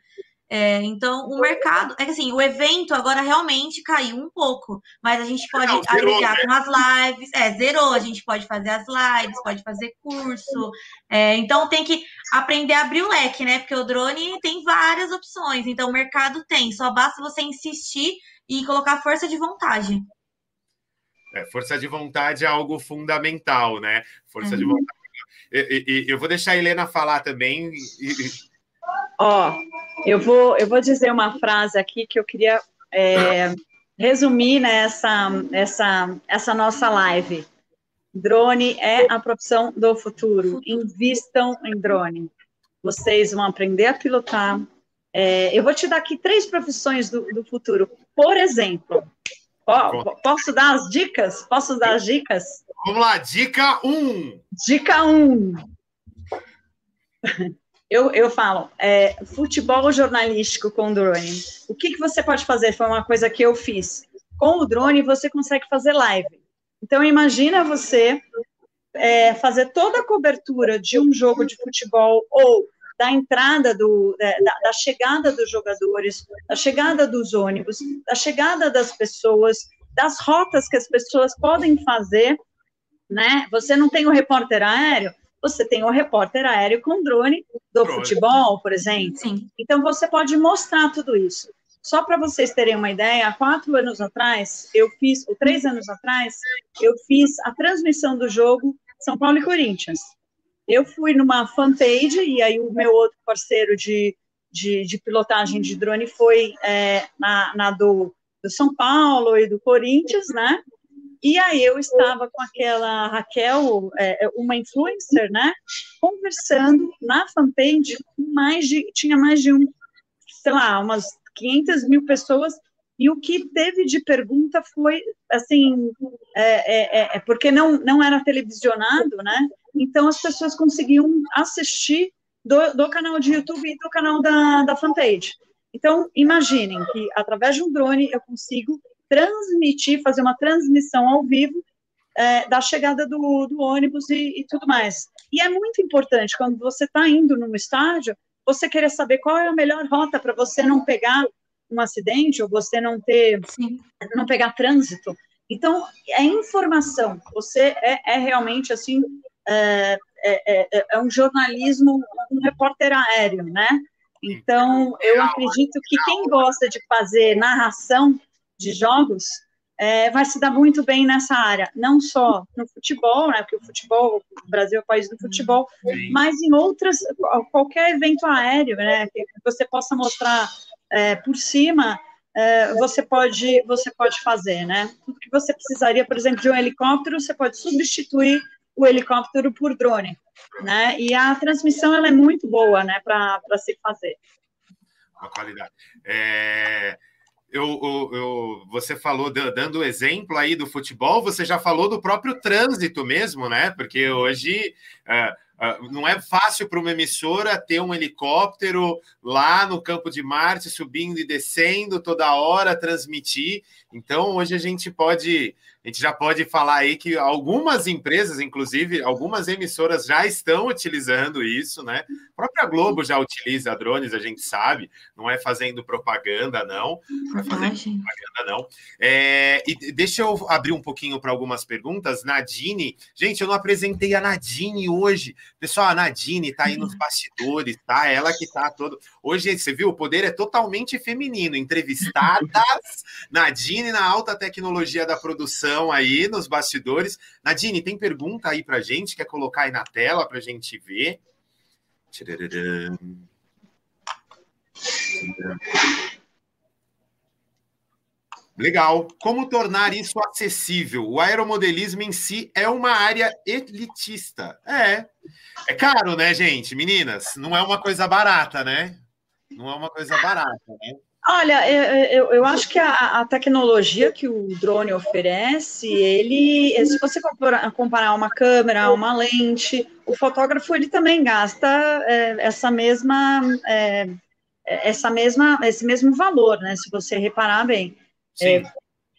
É, então, o mercado. É que assim, o evento agora realmente caiu um pouco, mas a gente pode Não, né? com as lives. É, zerou. A gente pode fazer as lives, pode fazer curso. É, então, tem que aprender a abrir o leque, né? Porque o drone tem várias opções. Então, o mercado tem. Só basta você insistir e colocar força de vontade. É, força de vontade é algo fundamental, né? Força uhum. de vontade. E, e, eu vou deixar a Helena falar também. Ó, eu vou, eu vou dizer uma frase aqui que eu queria é, resumir nessa essa, essa nossa live. Drone é a profissão do futuro. Invistam em drone. Vocês vão aprender a pilotar. É, eu vou te dar aqui três profissões do, do futuro. Por exemplo, Posso dar as dicas? Posso dar as dicas? Vamos lá, dica 1. Um. Dica 1. Um. Eu, eu falo, é, futebol jornalístico com drone. O que, que você pode fazer? Foi uma coisa que eu fiz. Com o drone, você consegue fazer live. Então, imagina você é, fazer toda a cobertura de um jogo de futebol ou da entrada do, da, da, chegada dos jogadores, da chegada dos ônibus, da chegada das pessoas, das rotas que as pessoas podem fazer, né? Você não tem o repórter aéreo, você tem o repórter aéreo com drone do futebol, por exemplo. Sim. Então você pode mostrar tudo isso. Só para vocês terem uma ideia, há quatro anos atrás, eu fiz, ou três anos atrás, eu fiz a transmissão do jogo São Paulo e Corinthians. Eu fui numa fanpage e aí o meu outro parceiro de, de, de pilotagem de drone foi é, na, na, do do São Paulo e do Corinthians, né? E aí eu estava com aquela Raquel, é, é, uma influencer, né? Conversando na fanpage com mais de, tinha mais de um, sei lá, umas 500 mil pessoas e o que teve de pergunta foi, assim, é, é, é, é, porque não, não era televisionado, né? Então as pessoas conseguiam assistir do, do canal de YouTube e do canal da, da fanpage. Então, imaginem que através de um drone eu consigo transmitir, fazer uma transmissão ao vivo é, da chegada do, do ônibus e, e, tudo mais. E é muito importante, quando você está indo num estádio, você querer saber qual é a melhor rota para você não pegar um acidente ou você não ter, Sim. não pegar trânsito. Então, é informação. Você é, é realmente assim, é, é, é, é um jornalismo, um repórter aéreo, né? Então, eu acredito que quem gosta de fazer narração de jogos é, vai se dar muito bem nessa área, não só no futebol, né, porque o futebol, o Brasil é o país do futebol, Sim. mas em outras, qualquer evento aéreo, né, que você possa mostrar é, por cima, é, você pode você pode fazer, né? Tudo que você precisaria, por exemplo, de um helicóptero, você pode substituir o helicóptero por drone, né? E a transmissão ela é muito boa, né, para se fazer. A qualidade. É, eu, eu, eu, você falou, dando exemplo aí do futebol, você já falou do próprio trânsito mesmo, né? Porque hoje. É, Uh, não é fácil para uma emissora ter um helicóptero lá no campo de Marte, subindo e descendo toda hora, transmitir. Então, hoje a gente pode a gente já pode falar aí que algumas empresas, inclusive algumas emissoras, já estão utilizando isso, né? A própria Globo já utiliza drones, a gente sabe, não é fazendo propaganda, não. Não é fazendo propaganda, não. É, e deixa eu abrir um pouquinho para algumas perguntas. Nadine, gente, eu não apresentei a Nadine hoje. Pessoal, a Nadine está aí nos bastidores, tá? Ela que está todo. Hoje, você viu, o poder é totalmente feminino. Entrevistadas, Nadine na alta tecnologia da produção aí nos bastidores. Nadine, tem pergunta aí para gente? Quer colocar aí na tela para gente ver? Legal. Como tornar isso acessível? O aeromodelismo em si é uma área elitista. É. É caro, né, gente? Meninas, não é uma coisa barata, né? Não é uma coisa barata, né? Olha, eu, eu acho que a, a, tecnologia que o drone oferece, ele, se você comparar, uma câmera, uma lente, o fotógrafo ele também gasta é, essa mesma, é, essa mesma, esse mesmo valor, né? Se você reparar bem, é,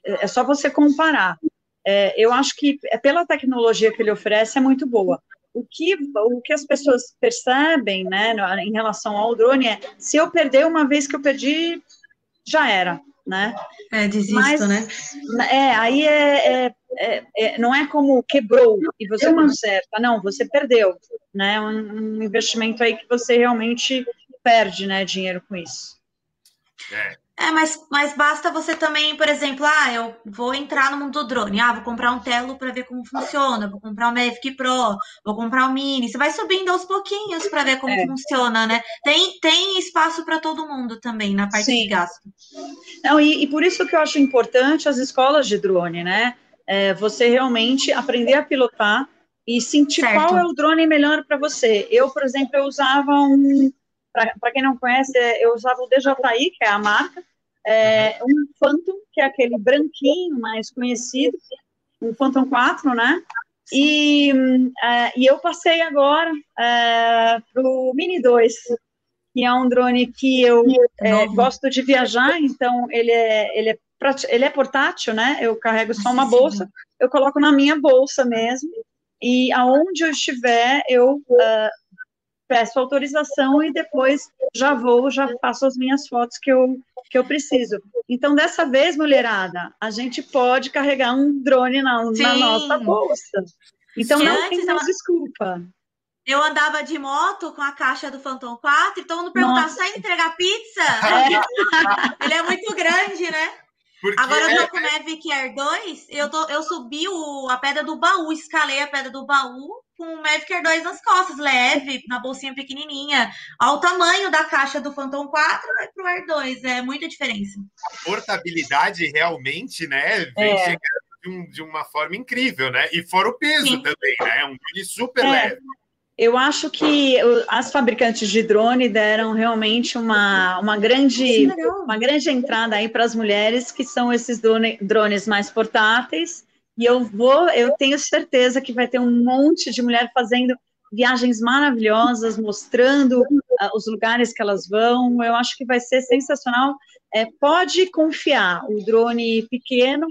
é, só você comparar. É, eu acho que é pela tecnologia que ele oferece é muito boa. O que, o que as pessoas percebem, né, em relação ao drone é, se eu perder uma vez que eu perdi, já era, né? É, desisto, Mas, né? É, aí é, é, é, é, não é como quebrou e você conserta, não, você perdeu, né? Um, um investimento aí que você realmente perde, né, dinheiro com isso. É. É, mas, mas basta você também, por exemplo, ah, eu vou entrar no mundo do drone, ah, vou comprar um Telo para ver como funciona, vou comprar um Mavic Pro, vou comprar um Mini. Você vai subindo aos pouquinhos para ver como é. funciona, né? Tem, tem espaço para todo mundo também na parte Sim. de gasto. Não, e, e, por isso que eu acho importante as escolas de drone, né? É, você realmente aprender a pilotar e sentir certo. qual é o drone melhor para você. Eu, por exemplo, eu usava um para quem não conhece, eu usava o DJI, que é a marca, é, um Phantom, que é aquele branquinho mais conhecido, um Phantom 4, né? E, é, e eu passei agora é, para o Mini 2, que é um drone que eu é, gosto de viajar, então ele é, ele, é, ele é portátil, né? Eu carrego só uma bolsa, eu coloco na minha bolsa mesmo, e aonde eu estiver, eu uh, peço autorização e depois já vou, já faço as minhas fotos que eu, que eu preciso. Então, dessa vez, mulherada, a gente pode carregar um drone na, na nossa bolsa. Então, não tem mais desculpa. Eu andava de moto com a caixa do Phantom 4, então não perguntava, sai entregar pizza? É. Ele é muito grande, né? Porque Agora eu tô é... com o Mavic Air 2, eu, tô, eu subi o, a pedra do baú, escalei a pedra do baú, com o Mavic Air 2 nas costas, leve, na bolsinha pequenininha. Ao tamanho da caixa do Phantom 4 vai pro Air 2, é muita diferença. A portabilidade realmente, né, vem é. chegando de, um, de, uma forma incrível, né? E fora o peso Sim. também, né? É um drone super é. leve. Eu acho que as fabricantes de drone deram realmente uma, uma, grande, uma grande entrada aí para as mulheres, que são esses drone, drones mais portáteis. E eu vou, eu tenho certeza que vai ter um monte de mulher fazendo viagens maravilhosas, mostrando uh, os lugares que elas vão. Eu acho que vai ser sensacional. É, pode confiar, o drone pequeno,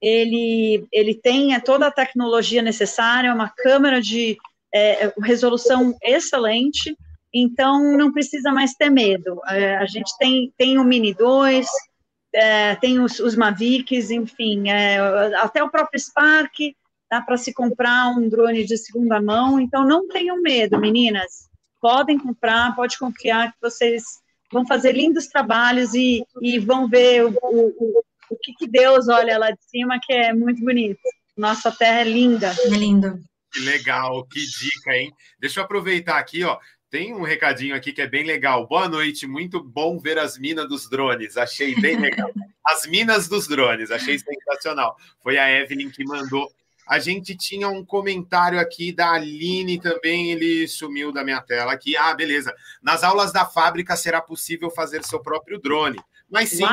ele, ele tem toda a tecnologia necessária, uma câmera de é, resolução excelente, então não precisa mais ter medo. É, a gente tem, tem o Mini 2, é, tem os, os Mavics, enfim, é, até o próprio Spark, dá para se comprar um drone de segunda mão, então não tenham medo, meninas. Podem comprar, pode confiar que vocês vão fazer lindos trabalhos e, e vão ver o, o, o que, que Deus olha lá de cima, que é muito bonito. Nossa terra é linda. É lindo. Que legal, que dica, hein? Deixa eu aproveitar aqui, ó. Tem um recadinho aqui que é bem legal. Boa noite, muito bom ver as minas dos drones. Achei bem legal. As minas dos drones, achei sensacional. Foi a Evelyn que mandou. A gente tinha um comentário aqui da Aline também, ele sumiu da minha tela aqui. Ah, beleza. Nas aulas da fábrica será possível fazer seu próprio drone, mas sim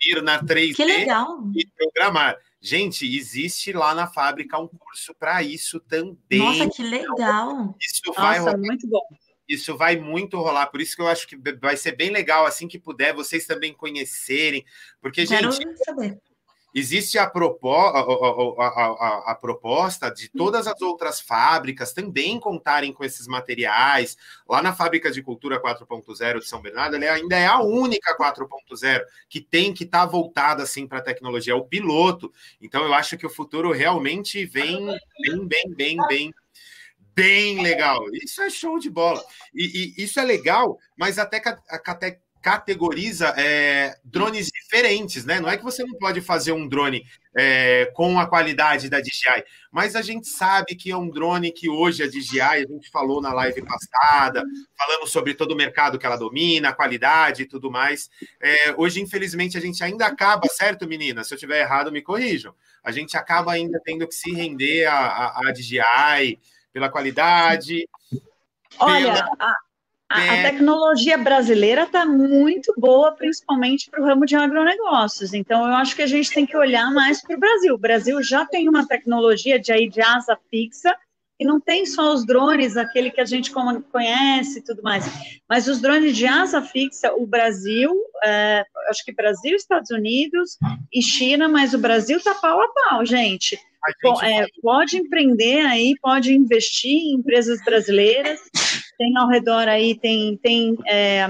ir na 3D e programar. Gente, existe lá na fábrica um curso para isso também. Nossa, que legal! Isso Nossa, vai rolar. muito bom. Isso vai muito rolar, por isso que eu acho que vai ser bem legal assim que puder vocês também conhecerem, porque Quero gente, saber. Existe a, propo a, a, a, proposta de todas as outras fábricas também contarem com esses materiais. Lá na Fábrica de Cultura 4.0 de São Bernardo, ela ainda é a única 4.0 que tem que estar tá voltada assim para a tecnologia, é o piloto. Então eu acho que o futuro realmente vem bem, bem, bem, bem bem legal. Isso é show de bola. E, e isso é legal, mas até, até categoriza é, drones diferentes, né? Não é que você não pode fazer um drone é, com a qualidade da DJI, mas a gente sabe que é um drone que hoje a DJI, a gente falou na live passada, falamos sobre todo o mercado que ela domina, a qualidade e tudo mais. É, hoje, infelizmente, a gente ainda acaba, certo, menina? Se eu tiver errado, me corrijam. A gente acaba ainda tendo que se render à DJI pela qualidade. Olha, pela... a a, a tecnologia brasileira está muito boa, principalmente para o ramo de agronegócios. Então, eu acho que a gente tem que olhar mais para o Brasil. O Brasil já tem uma tecnologia de, aí, de asa fixa, e não tem só os drones, aquele que a gente conhece e tudo mais, mas os drones de asa fixa, o Brasil, é, acho que Brasil, Estados Unidos e China, mas o Brasil está pau a pau, gente. Bom, é, pode empreender aí, pode investir em empresas brasileiras, tem ao redor aí, tem, tem é,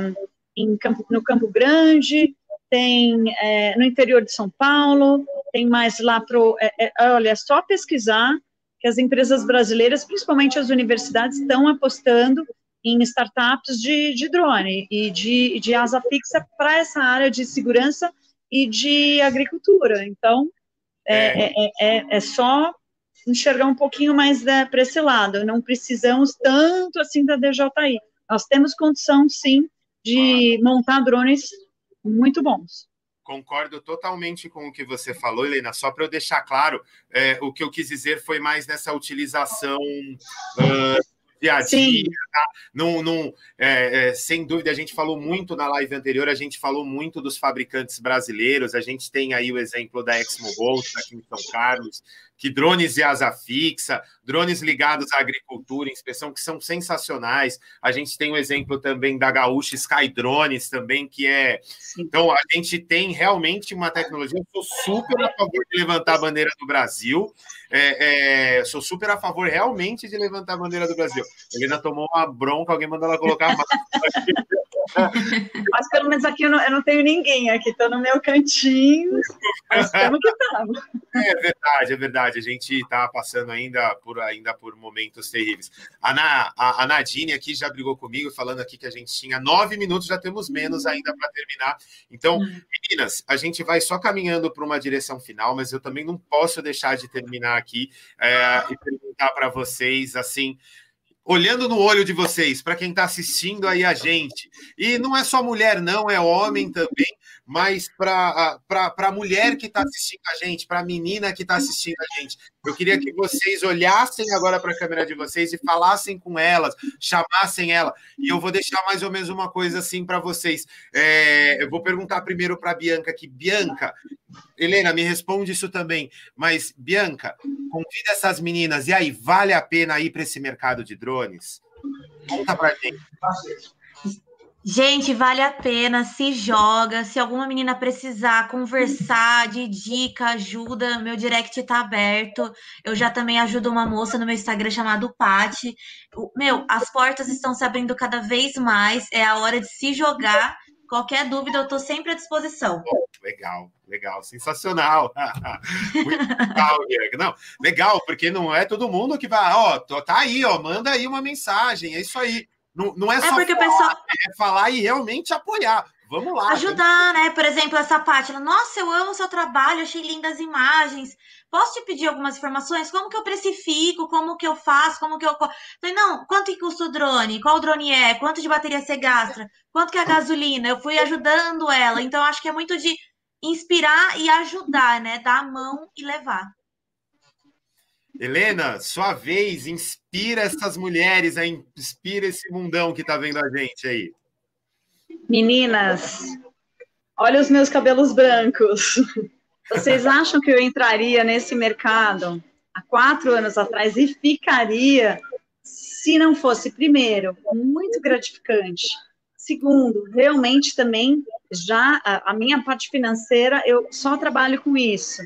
Campo, no Campo Grande, tem é, no interior de São Paulo, tem mais lá pro, é, é, olha, é só pesquisar que as empresas brasileiras, principalmente as universidades, estão apostando em startups de, de drone e de, de asa fixa para essa área de segurança e de agricultura. Então, é, é, é, é, é só enxergar um pouquinho mais né, para esse lado. Não precisamos tanto assim da DJI. Nós temos condição, sim, de montar drones muito bons. Concordo totalmente com o que você falou, Helena. Só para eu deixar claro, é, o que eu quis dizer foi mais nessa utilização uh, dia a dia, tá? Num, num, é, é, sem dúvida, a gente falou muito na live anterior, a gente falou muito dos fabricantes brasileiros, a gente tem aí o exemplo da ExmoBolt aqui em São Carlos, que drones de asa fixa, drones ligados à agricultura, inspeção, que são sensacionais. A gente tem o exemplo também da Gaúcha Sky Drones também, que é. Então, a gente tem realmente uma tecnologia. Eu sou super a favor de levantar a bandeira do Brasil. É, é, sou super a favor realmente de levantar a bandeira do Brasil. Helena tomou uma bronca, alguém mandou ela colocar a Mas pelo menos aqui eu não, eu não tenho ninguém, aqui estou no meu cantinho, mas estamos que estamos. É verdade, é verdade. A gente está passando ainda por, ainda por momentos terríveis. A, Na, a, a, Nadine aqui já brigou comigo, falando aqui que a gente tinha nove minutos, já temos menos ainda para terminar. Então, hum. meninas, a gente vai só caminhando para uma direção final, mas eu também não posso deixar de terminar aqui é, e perguntar para vocês assim olhando no olho de vocês, para quem está assistindo aí a gente. E não é só mulher, não, é homem também, mas para a mulher que está assistindo a gente, para a menina que está assistindo a gente. Eu queria que vocês olhassem agora para a câmera de vocês e falassem com elas, chamassem ela. E eu vou deixar mais ou menos uma coisa assim para vocês. É, eu vou perguntar primeiro para Bianca aqui. Bianca, Helena, me responde isso também. Mas, Bianca, convida essas meninas. E aí, vale a pena ir para esse mercado de drones? Conta para gente. Gente, vale a pena, se joga. Se alguma menina precisar conversar de dica, ajuda, meu direct tá aberto. Eu já também ajudo uma moça no meu Instagram chamado Pati. Meu, as portas estão se abrindo cada vez mais. É a hora de se jogar Qualquer dúvida, eu estou sempre à disposição. Legal, legal, sensacional. Muito legal, Não, legal, porque não é todo mundo que vai, ó, tá aí, ó, manda aí uma mensagem, é isso aí. Não, não é, é só porque falar, pessoal... é falar e realmente apoiar. Vamos lá. Ajudar, né? Por exemplo, essa parte. Nossa, eu amo o seu trabalho, achei lindas as imagens. Posso te pedir algumas informações? Como que eu precifico? Como que eu faço? Como que eu. Falei, não, quanto que custa o drone? Qual drone é? Quanto de bateria você gasta? Quanto que é a gasolina? Eu fui ajudando ela. Então, acho que é muito de inspirar e ajudar, né? Dar a mão e levar. Helena, sua vez, inspira essas mulheres, inspira esse mundão que tá vendo a gente aí. Meninas, olha os meus cabelos brancos. Vocês acham que eu entraria nesse mercado há quatro anos atrás e ficaria se não fosse, primeiro, muito gratificante, segundo, realmente também já a, a minha parte financeira, eu só trabalho com isso.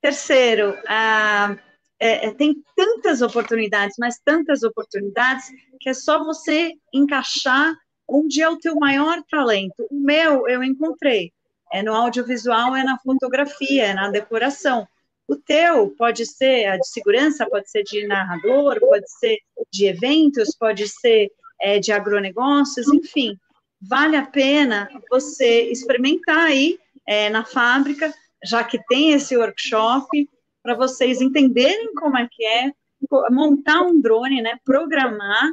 Terceiro, a, é, é, tem tantas oportunidades, mas tantas oportunidades, que é só você encaixar onde é o teu maior talento. O meu eu encontrei. É no audiovisual, é na fotografia, é na decoração. O teu pode ser a de segurança, pode ser de narrador, pode ser de eventos, pode ser é, de agronegócios, enfim. Vale a pena você experimentar aí é, na fábrica, já que tem esse workshop, para vocês entenderem como é que é montar um drone, né, programar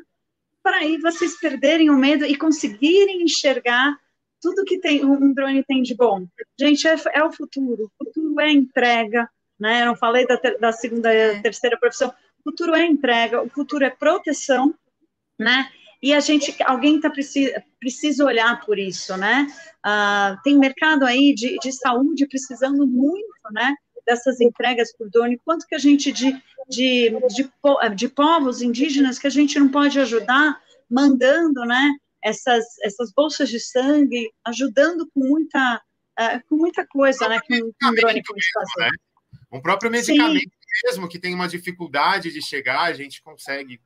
para aí vocês perderem o medo e conseguirem enxergar tudo que tem um drone tem de bom. Gente, é, é o futuro. O futuro é entrega, né? Eu não falei da, ter, da segunda e terceira profissão. O futuro é entrega, o futuro é proteção, né? E a gente, alguém tá precisa, precisa olhar por isso, né? Uh, tem mercado aí de, de saúde precisando muito, né? Dessas entregas por drone. Quanto que a gente de, de, de, de povos indígenas que a gente não pode ajudar mandando, né, essas, essas bolsas de sangue, ajudando com muita, uh, com muita coisa, né, que um, um drone pode fazer. Né? Um próprio medicamento Sim. mesmo, que tem uma dificuldade de chegar, a gente consegue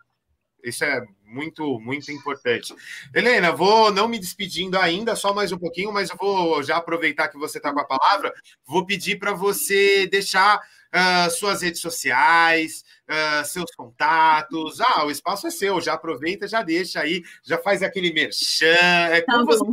isso é muito, muito importante. Helena, vou não me despedindo ainda, só mais um pouquinho, mas eu vou já aproveitar que você está com a palavra, vou pedir para você deixar uh, suas redes sociais, uh, seus contatos. Ah, o espaço é seu, já aproveita, já deixa aí, já faz aquele merchan. É tá você.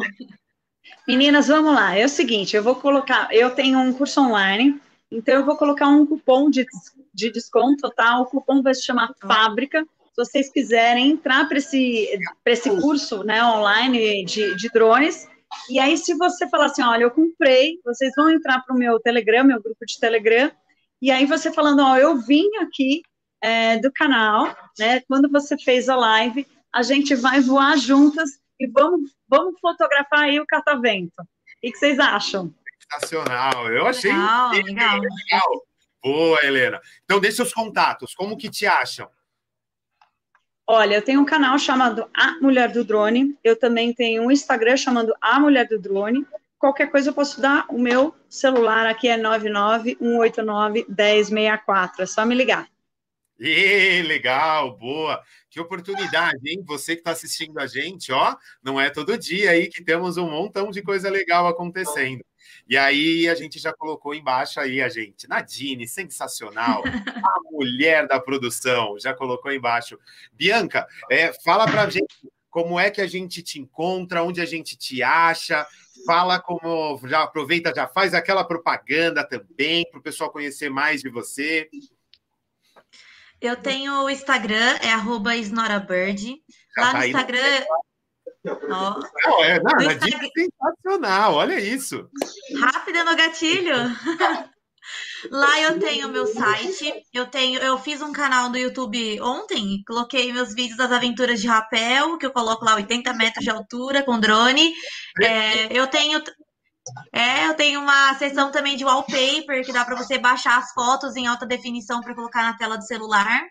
Meninas, vamos lá. É o seguinte, eu vou colocar, eu tenho um curso online, então eu vou colocar um cupom de, de desconto, tá? O cupom vai se chamar Fábrica se vocês quiserem entrar para esse, esse curso né, online de, de drones, e aí se você falar assim, olha, eu comprei, vocês vão entrar para o meu Telegram, meu grupo de Telegram, e aí você falando, ó, eu vim aqui é, do canal, né, quando você fez a live, a gente vai voar juntas e vamos, vamos fotografar aí o catavento. O que vocês acham? Sensacional, eu achei legal, legal. legal. Boa, Helena. Então, deixe seus contatos, como que te acham? Olha, eu tenho um canal chamado A Mulher do Drone. Eu também tenho um Instagram chamado A Mulher do Drone. Qualquer coisa eu posso dar. O meu celular aqui é 991891064. É só me ligar. E legal, boa. Que oportunidade, hein? Você que está assistindo a gente, ó, não é todo dia aí que temos um montão de coisa legal acontecendo. E aí a gente já colocou embaixo aí a gente, Nadine, sensacional, a mulher da produção, já colocou embaixo. Bianca, é, fala para a gente como é que a gente te encontra, onde a gente te acha, fala como, já aproveita, já faz aquela propaganda também para o pessoal conhecer mais de você. Eu tenho o Instagram, é arroba SnoraBird. Lá tá no Instagram. Ó, não, é, não, no Instagram... sensacional, olha isso. Rápida no gatilho. Lá eu tenho meu site, eu tenho, eu fiz um canal no YouTube ontem, coloquei meus vídeos das aventuras de rapel, que eu coloco lá 80 metros de altura com drone. É, eu tenho é, eu tenho uma seção também de wallpaper que dá para você baixar as fotos em alta definição para colocar na tela do celular.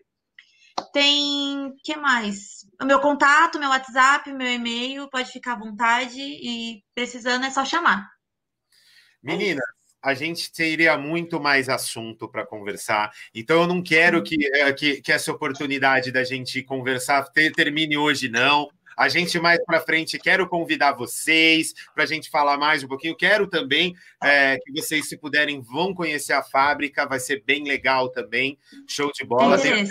Tem, que mais? O meu contato, meu WhatsApp, meu e-mail, pode ficar à vontade e precisando é só chamar. Meninas, a gente teria muito mais assunto para conversar. Então, eu não quero que, eh, que, que, essa oportunidade da gente conversar termine hoje, não. A gente mais para frente quero convidar vocês para a gente falar mais um pouquinho. Quero também é, que vocês, se puderem, vão conhecer a fábrica, vai ser bem legal também. Show de bola. Tem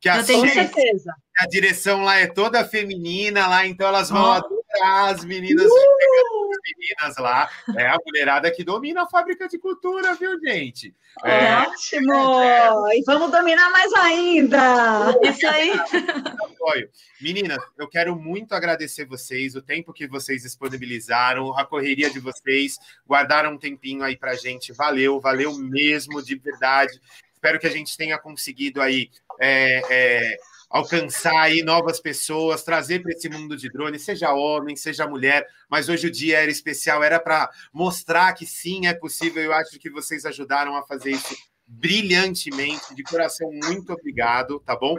que a, com certeza. A direção lá é toda feminina lá, então elas vão oh. As meninas. Uh! meninas lá. É a mulherada que domina a fábrica de cultura, viu, gente? É, Ótimo! É, E vamos dominar mais ainda! Isso aí! Apoio. Meninas, eu quero muito agradecer vocês, o tempo que vocês disponibilizaram, a correria de vocês, guardaram um tempinho aí pra gente. Valeu, valeu mesmo, de verdade. Espero que a gente tenha conseguido aí. É, é, alcançar aí novas pessoas, trazer para esse mundo de drone, seja homem, seja mulher, mas hoje o dia era especial, era para mostrar que sim, é possível. Eu acho que vocês ajudaram a fazer isso brilhantemente, de coração, muito obrigado, tá bom?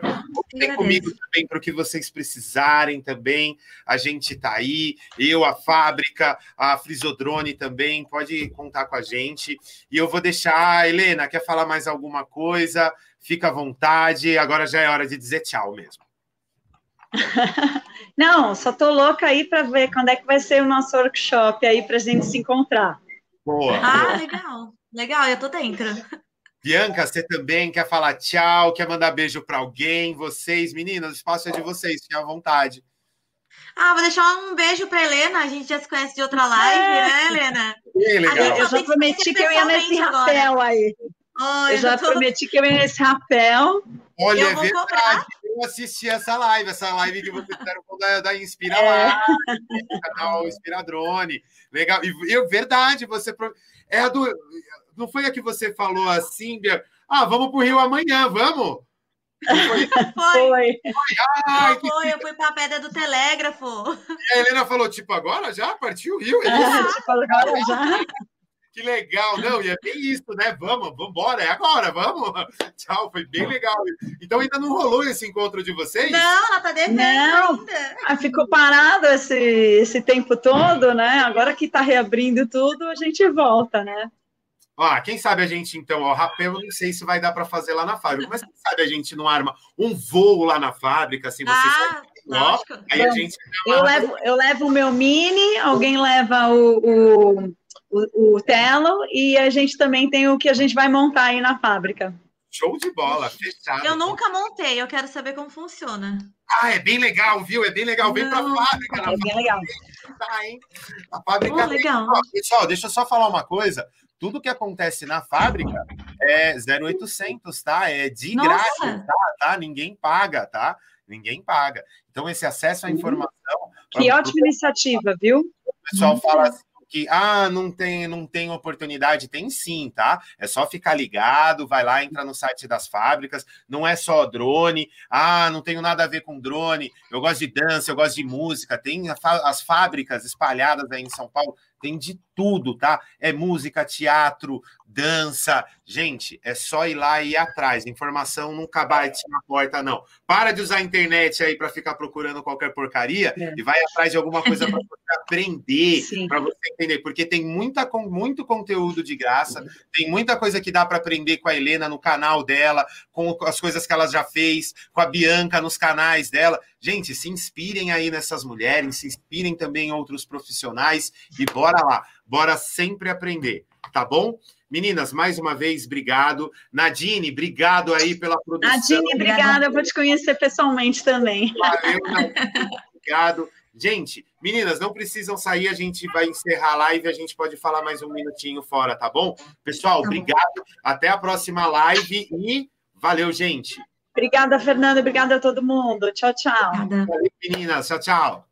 Tem comigo também para o que vocês precisarem também. A gente tá aí, eu, a fábrica, a Frisodrone também, pode contar com a gente. E eu vou deixar, Helena, quer falar mais alguma coisa? Fica à vontade, agora já é hora de dizer tchau mesmo. Não, só tô louca aí para ver quando é que vai ser o nosso workshop aí para a gente se encontrar. Boa. Ah, legal. Legal, eu tô dentro. Bianca, você também quer falar tchau, quer mandar beijo para alguém? Vocês, meninas, o espaço é de vocês, fiquem à vontade. Ah, vou deixar um beijo para Helena, a gente já se conhece de outra live, é. né, Helena? Sim, legal. Eu já prometi que eu ia nesse rapel agora. aí. Oh, eu, eu já tô... prometi que eu ia nesse rapel. Olha, eu é verdade. Cobrar. Eu assisti essa live, essa live que vocês fizeram da, da Inspira é. lá, canal Inspiradrone. Legal. E eu, verdade, você. É a do não foi a que você falou assim, Bia? Ah, vamos para o Rio amanhã, vamos? Foi. Foi. Ai, foi, eu fui para a pedra do telégrafo. E a Helena falou, tipo, agora já? Partiu o Rio? É, é tipo, agora já. Que legal, não, e é bem isso, né? Vamos, vamos embora, é agora, vamos. Tchau, foi bem legal. Então ainda não rolou esse encontro de vocês? Não, ela tá devendo não. ainda. Ah, ficou parado esse, esse tempo todo, né? Agora que tá reabrindo tudo, a gente volta, né? Ah, quem sabe a gente, então, ó, rapel, eu não sei se vai dar para fazer lá na fábrica, mas quem sabe a gente não arma um voo lá na fábrica, assim, você ah, sabe, ó, aí a gente... Eu levo, eu levo o meu mini, alguém leva o, o, o, o telo, e a gente também tem o que a gente vai montar aí na fábrica. Show de bola, fechado. Eu nunca montei, eu quero saber como funciona. Ah, é bem legal, viu? É bem legal. Vem para a fábrica. É bem fábrica. legal. Tá, hein? A fábrica. Oh, legal. Ó, pessoal, deixa eu só falar uma coisa. Tudo que acontece na fábrica é 0800, tá? É de Nossa. grátis, tá? tá? Ninguém paga, tá? Ninguém paga. Então, esse acesso à informação. Que ótima iniciativa, viu? O pessoal fala assim, que ah, não tem, não tem oportunidade, tem sim, tá? É só ficar ligado, vai lá, entra no site das fábricas, não é só drone, ah, não tenho nada a ver com drone, eu gosto de dança, eu gosto de música, tem as fábricas espalhadas aí em São Paulo, tem de tudo, tá? É música, teatro, dança. Gente, é só ir lá e ir atrás. Informação nunca bate na porta, não. Para de usar a internet aí para ficar procurando qualquer porcaria é. e vai atrás de alguma coisa para você aprender, para você aprender, porque tem muita, muito conteúdo de graça, tem muita coisa que dá para aprender com a Helena no canal dela, com as coisas que ela já fez, com a Bianca nos canais dela. Gente, se inspirem aí nessas mulheres, se inspirem também em outros profissionais e bora lá, bora sempre aprender, tá bom? Meninas, mais uma vez, obrigado. Nadine, obrigado aí pela produção. Nadine, obrigada. Eu vou te conhecer pessoalmente também. Valeu, Nadine. Obrigado. Gente, meninas, não precisam sair, a gente vai encerrar a live, a gente pode falar mais um minutinho fora, tá bom? Pessoal, tá obrigado. Até a próxima live e valeu, gente. Obrigada, Fernanda. Obrigada a todo mundo. Tchau, tchau. Valeu, meninas. Tchau, tchau.